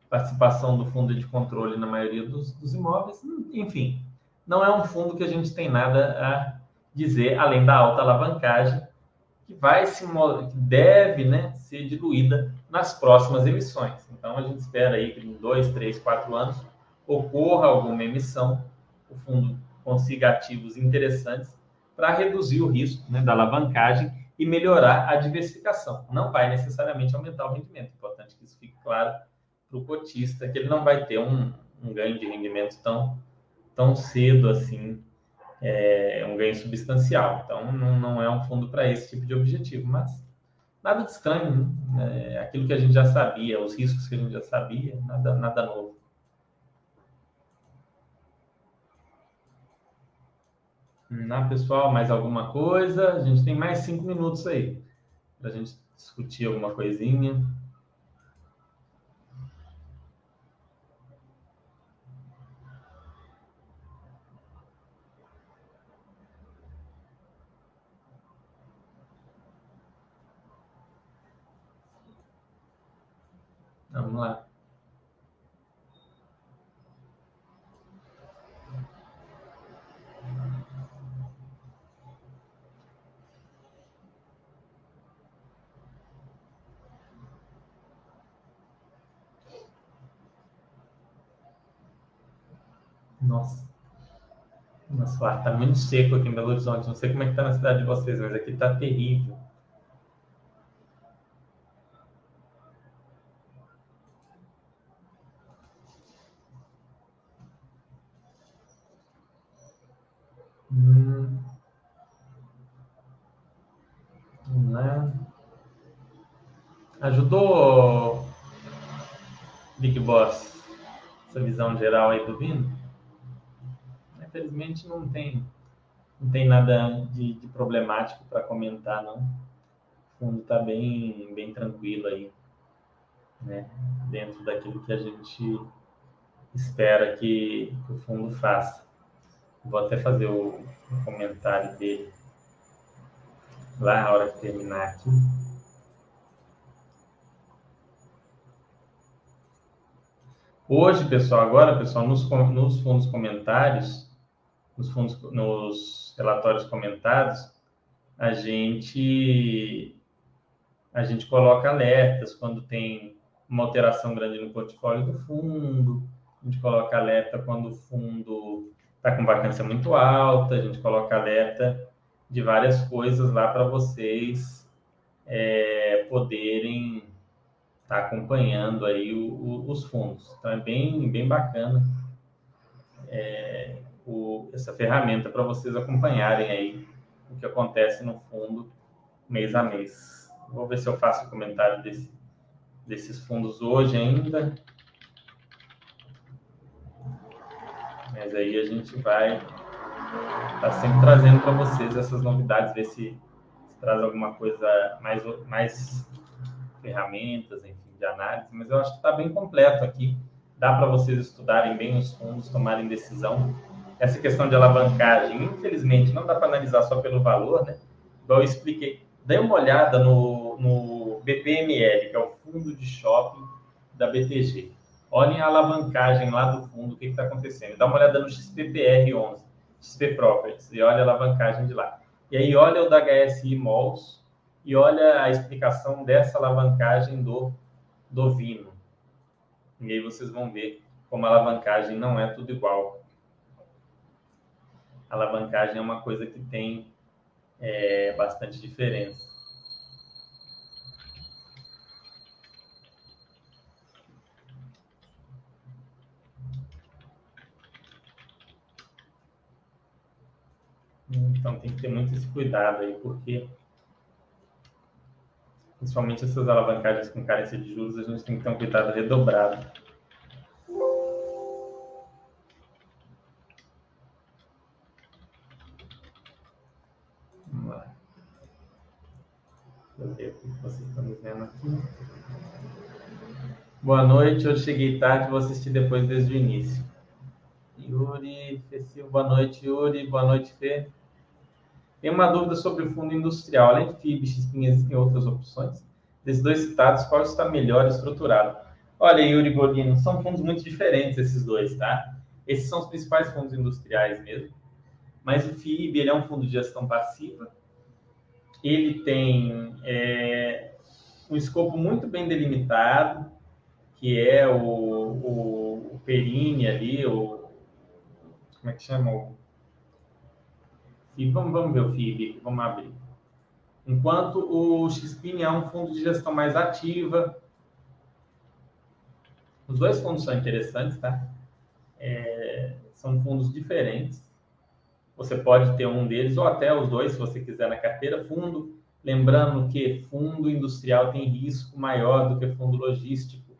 participação do fundo de controle na maioria dos, dos imóveis. Enfim, não é um fundo que a gente tem nada a dizer, além da alta alavancagem, que vai se que deve né, ser diluída nas próximas emissões. Então a gente espera aí que em dois, três, quatro anos ocorra alguma emissão, o fundo consiga ativos interessantes para reduzir o risco né, da alavancagem e melhorar a diversificação. Não vai necessariamente aumentar o rendimento. Importante que isso fique claro para o cotista que ele não vai ter um, um, ganho de rendimento tão, tão cedo assim, é, um ganho substancial. Então, não, não é um fundo para esse tipo de objetivo, mas nada de estranho, né? É aquilo que a gente já sabia, os riscos que a gente já sabia, nada, nada novo. Na pessoal, mais alguma coisa? A gente tem mais cinco minutos aí para a gente discutir alguma coisinha. Vamos lá. Nossa. Nossa, tá muito seco aqui em Belo Horizonte. Não sei como é que tá na cidade de vocês, mas aqui tá terrível. Hum. Lá. Ajudou, Big Boss, essa visão geral aí do Vino? Infelizmente não tem, não tem nada de, de problemático para comentar, não. O fundo está bem, bem tranquilo aí, né? Dentro daquilo que a gente espera que, que o fundo faça. Vou até fazer o, o comentário dele lá na hora que terminar aqui. Hoje, pessoal, agora, pessoal, nos, nos fundos comentários, nos fundos, nos relatórios comentados, a gente a gente coloca alertas quando tem uma alteração grande no portfólio do fundo, a gente coloca alerta quando o fundo está com vacância muito alta, a gente coloca alerta de várias coisas lá para vocês é, poderem estar tá acompanhando aí o, o, os fundos. Então é bem, bem bacana é, o, essa ferramenta para vocês acompanharem aí o que acontece no fundo mês a mês. Vou ver se eu faço comentário desse, desses fundos hoje ainda. Mas aí a gente vai estar tá sempre trazendo para vocês essas novidades, ver se, se, traz alguma coisa mais, mais ferramentas, enfim, de análise. Mas eu acho que está bem completo aqui. Dá para vocês estudarem bem os fundos, tomarem decisão. Essa questão de alavancagem, infelizmente, não dá para analisar só pelo valor, né? Igual eu expliquei. Dê uma olhada no, no BPML, que é o fundo de shopping da BTG. Olhem a alavancagem lá do fundo, o que está acontecendo. Dá uma olhada no XPPR11, XP Properties, e olha a alavancagem de lá. E aí olha o da HSI Malls e olha a explicação dessa alavancagem do, do Vino. E aí vocês vão ver como a alavancagem não é tudo igual. Alavancagem é uma coisa que tem é, bastante diferença. Então tem que ter muito esse cuidado aí, porque principalmente essas alavancagens com carência de juros, a gente tem que ter um cuidado redobrado. Eu ver o que vocês estão me vendo aqui. Boa noite, eu cheguei tarde, vou assistir depois desde o início. Yuri, Fê boa noite, Yuri, boa noite, Fê. Tem uma dúvida sobre o fundo industrial. Além de FIB, XPIN, existem outras opções? Desses dois citados, qual está melhor estruturado? Olha, Yuri Godino, são fundos muito diferentes esses dois, tá? Esses são os principais fundos industriais mesmo. Mas o FIB, ele é um fundo de gestão passiva. Ele tem é, um escopo muito bem delimitado, que é o, o, o Perini ali, o, como é que chama? E vamos, vamos ver o FIB, vamos abrir. Enquanto o XPIN é um fundo de gestão mais ativa. Os dois fundos são interessantes, tá? É, são fundos diferentes. Você pode ter um deles ou até os dois, se você quiser, na carteira. Fundo, lembrando que fundo industrial tem risco maior do que fundo logístico.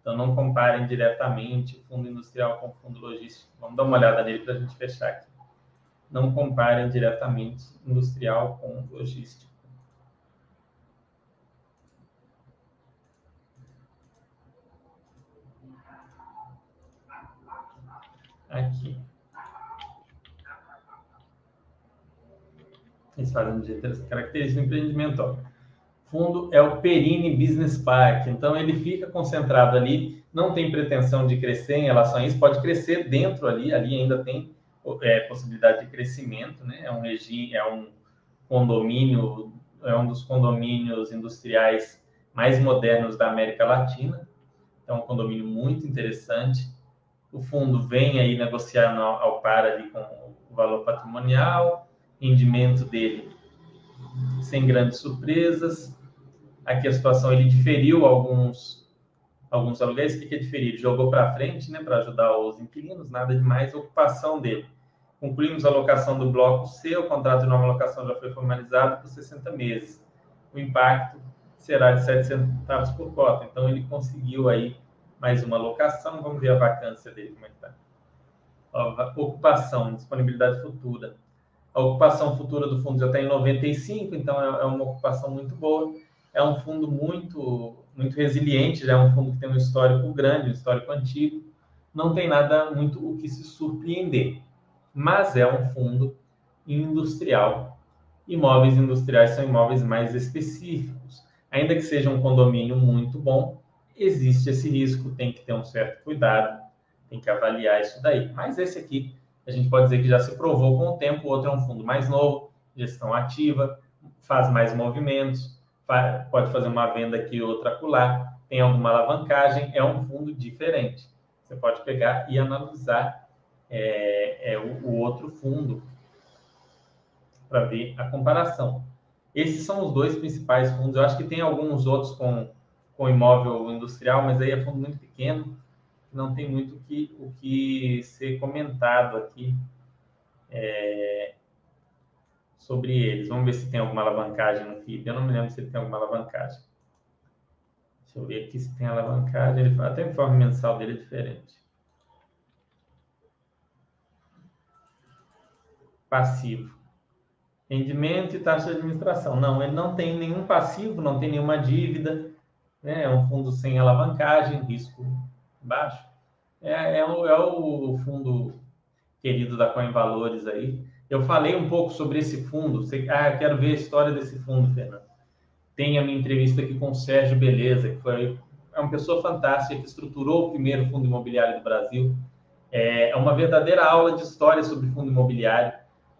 Então, não comparem diretamente fundo industrial com fundo logístico. Vamos dar uma olhada nele para a gente fechar aqui não comparem diretamente industrial com logístico. Aqui. Eles fazem de características do empreendimento. Ó. Fundo é o Perini Business Park, então ele fica concentrado ali, não tem pretensão de crescer em relação a isso, pode crescer dentro ali, ali ainda tem é, possibilidade de crescimento, né? É um regime, é um condomínio, é um dos condomínios industriais mais modernos da América Latina. É um condomínio muito interessante. O fundo vem aí negociando ao, ao par ali com o valor patrimonial, rendimento dele sem grandes surpresas. Aqui a situação ele diferiu alguns alguns aluguéis. O que, é diferir? Ele jogou para frente, né, para ajudar os inquilinos, nada demais. Ocupação dele Concluímos a alocação do bloco C, o contrato de nova alocação já foi formalizado por 60 meses. O impacto será de 7 centavos por cota. Então, ele conseguiu aí mais uma alocação. Vamos ver a vacância dele, como é que está. Ocupação, disponibilidade futura. A ocupação futura do fundo já está em 95, então é, é uma ocupação muito boa. É um fundo muito, muito resiliente, já é um fundo que tem um histórico grande, um histórico antigo. Não tem nada muito o que se surpreender mas é um fundo industrial. Imóveis industriais são imóveis mais específicos. Ainda que seja um condomínio muito bom, existe esse risco, tem que ter um certo cuidado, tem que avaliar isso daí. Mas esse aqui, a gente pode dizer que já se provou com o tempo, o outro é um fundo mais novo, gestão ativa, faz mais movimentos, pode fazer uma venda aqui, outra acolá, tem alguma alavancagem, é um fundo diferente. Você pode pegar e analisar é, é o, o outro fundo para ver a comparação. Esses são os dois principais fundos. Eu acho que tem alguns outros com, com imóvel industrial, mas aí é fundo muito pequeno, não tem muito o que, o que ser comentado aqui é, sobre eles. Vamos ver se tem alguma alavancagem no FIP. Eu não me lembro se tem alguma alavancagem. Deixa eu ver aqui se tem alavancagem. Ele, até o informe mensal dele é diferente. passivo. Rendimento e taxa de administração. Não, ele não tem nenhum passivo, não tem nenhuma dívida, né? é um fundo sem alavancagem, risco baixo. É, é, o, é o fundo querido da Coin Valores aí. Eu falei um pouco sobre esse fundo. Você, ah, quero ver a história desse fundo, Fernando. Tem a minha entrevista aqui com o Sérgio Beleza, que foi é uma pessoa fantástica que estruturou o primeiro fundo imobiliário do Brasil. É, é uma verdadeira aula de história sobre fundo imobiliário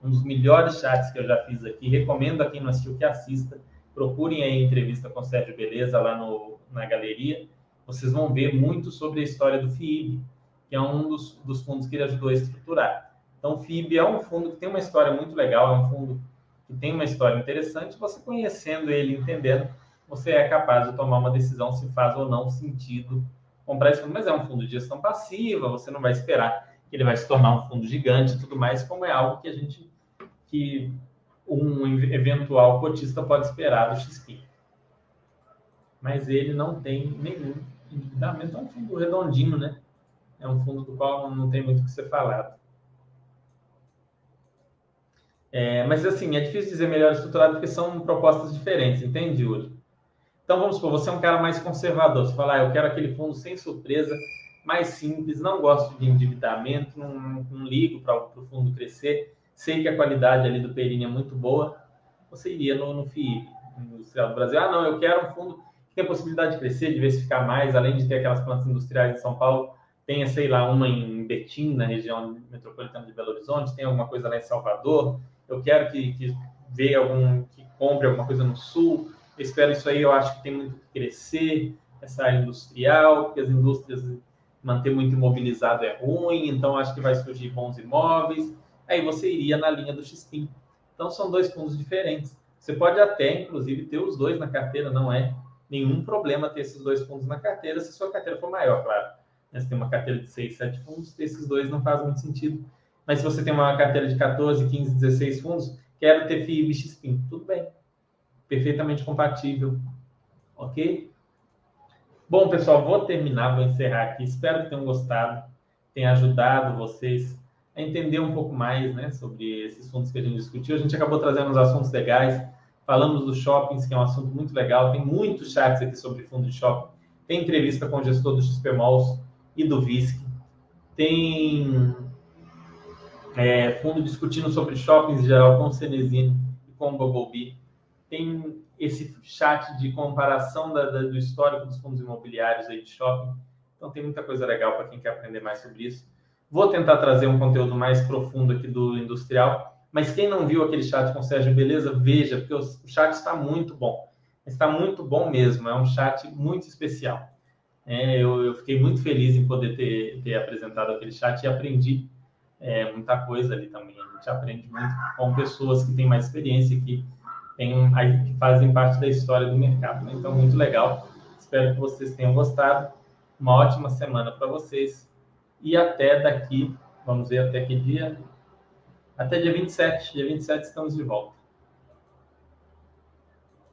um dos melhores chats que eu já fiz aqui. Recomendo a quem não assistiu que assista. Procurem aí a entrevista com o Sérgio Beleza lá no, na galeria. Vocês vão ver muito sobre a história do FIIB, que é um dos, dos fundos que ele ajudou a estruturar. Então, o FIIB é um fundo que tem uma história muito legal, é um fundo que tem uma história interessante. Você conhecendo ele, entendendo, você é capaz de tomar uma decisão se faz ou não sentido comprar esse fundo. Mas é um fundo de gestão passiva, você não vai esperar que ele vai se tornar um fundo gigante e tudo mais, como é algo que a gente que um eventual cotista pode esperar do XP. Mas ele não tem nenhum endividamento, é um fundo redondinho, né? É um fundo do qual não tem muito o que ser falado. É, mas assim, é difícil dizer melhor estruturado porque são propostas diferentes, entende, Yuri? Então vamos supor, você é um cara mais conservador. Você fala, ah, eu quero aquele fundo sem surpresa, mais simples, não gosto de endividamento, não, não ligo para o fundo crescer sei que a qualidade ali do Perini é muito boa, você iria no, no FII, Industrial do Brasil. Ah, não, eu quero um fundo tem a possibilidade de crescer, diversificar mais, além de ter aquelas plantas industriais em São Paulo, tenha, sei lá, uma em Betim, na região metropolitana de Belo Horizonte, tem alguma coisa lá em Salvador, eu quero que, que veja algum, que compre alguma coisa no Sul, eu espero isso aí, eu acho que tem muito que crescer, essa área industrial, porque as indústrias manter muito imobilizado é ruim, então acho que vai surgir bons imóveis, aí você iria na linha do XPIN. Então são dois fundos diferentes. Você pode até, inclusive, ter os dois na carteira, não é nenhum problema ter esses dois fundos na carteira, se sua carteira for maior, claro. Né, se tem uma carteira de 6, 7 fundos, esses dois não faz muito sentido. Mas se você tem uma carteira de 14, 15, 16 fundos, quero ter FII e XPIN, tudo bem. Perfeitamente compatível. Ok? Bom, pessoal, vou terminar, vou encerrar aqui. Espero que tenham gostado, tenha ajudado vocês a entender um pouco mais né, sobre esses fundos que a gente discutiu. A gente acabou trazendo uns assuntos legais, falamos dos shoppings, que é um assunto muito legal. Tem muitos chats aqui sobre fundo de shopping. Tem entrevista com o gestor do XP Malls e do VISC. Tem é, fundo discutindo sobre shoppings em geral com o Cenezino e com o Bumblebee. Tem esse chat de comparação da, da, do histórico dos fundos imobiliários aí de shopping. Então tem muita coisa legal para quem quer aprender mais sobre isso. Vou tentar trazer um conteúdo mais profundo aqui do industrial, mas quem não viu aquele chat com o Sérgio Beleza, veja, porque o chat está muito bom. Está muito bom mesmo, é um chat muito especial. É, eu, eu, fiquei muito feliz em poder ter, ter apresentado aquele chat e aprendi é, muita coisa ali também. A gente aprende muito com pessoas que têm mais experiência, que, tem, que fazem parte da história do mercado. Né? Então, muito legal. Espero que vocês tenham gostado. Uma ótima semana para vocês e até daqui, vamos ver até que dia, Até dia 27. Dia 27 estamos de volta.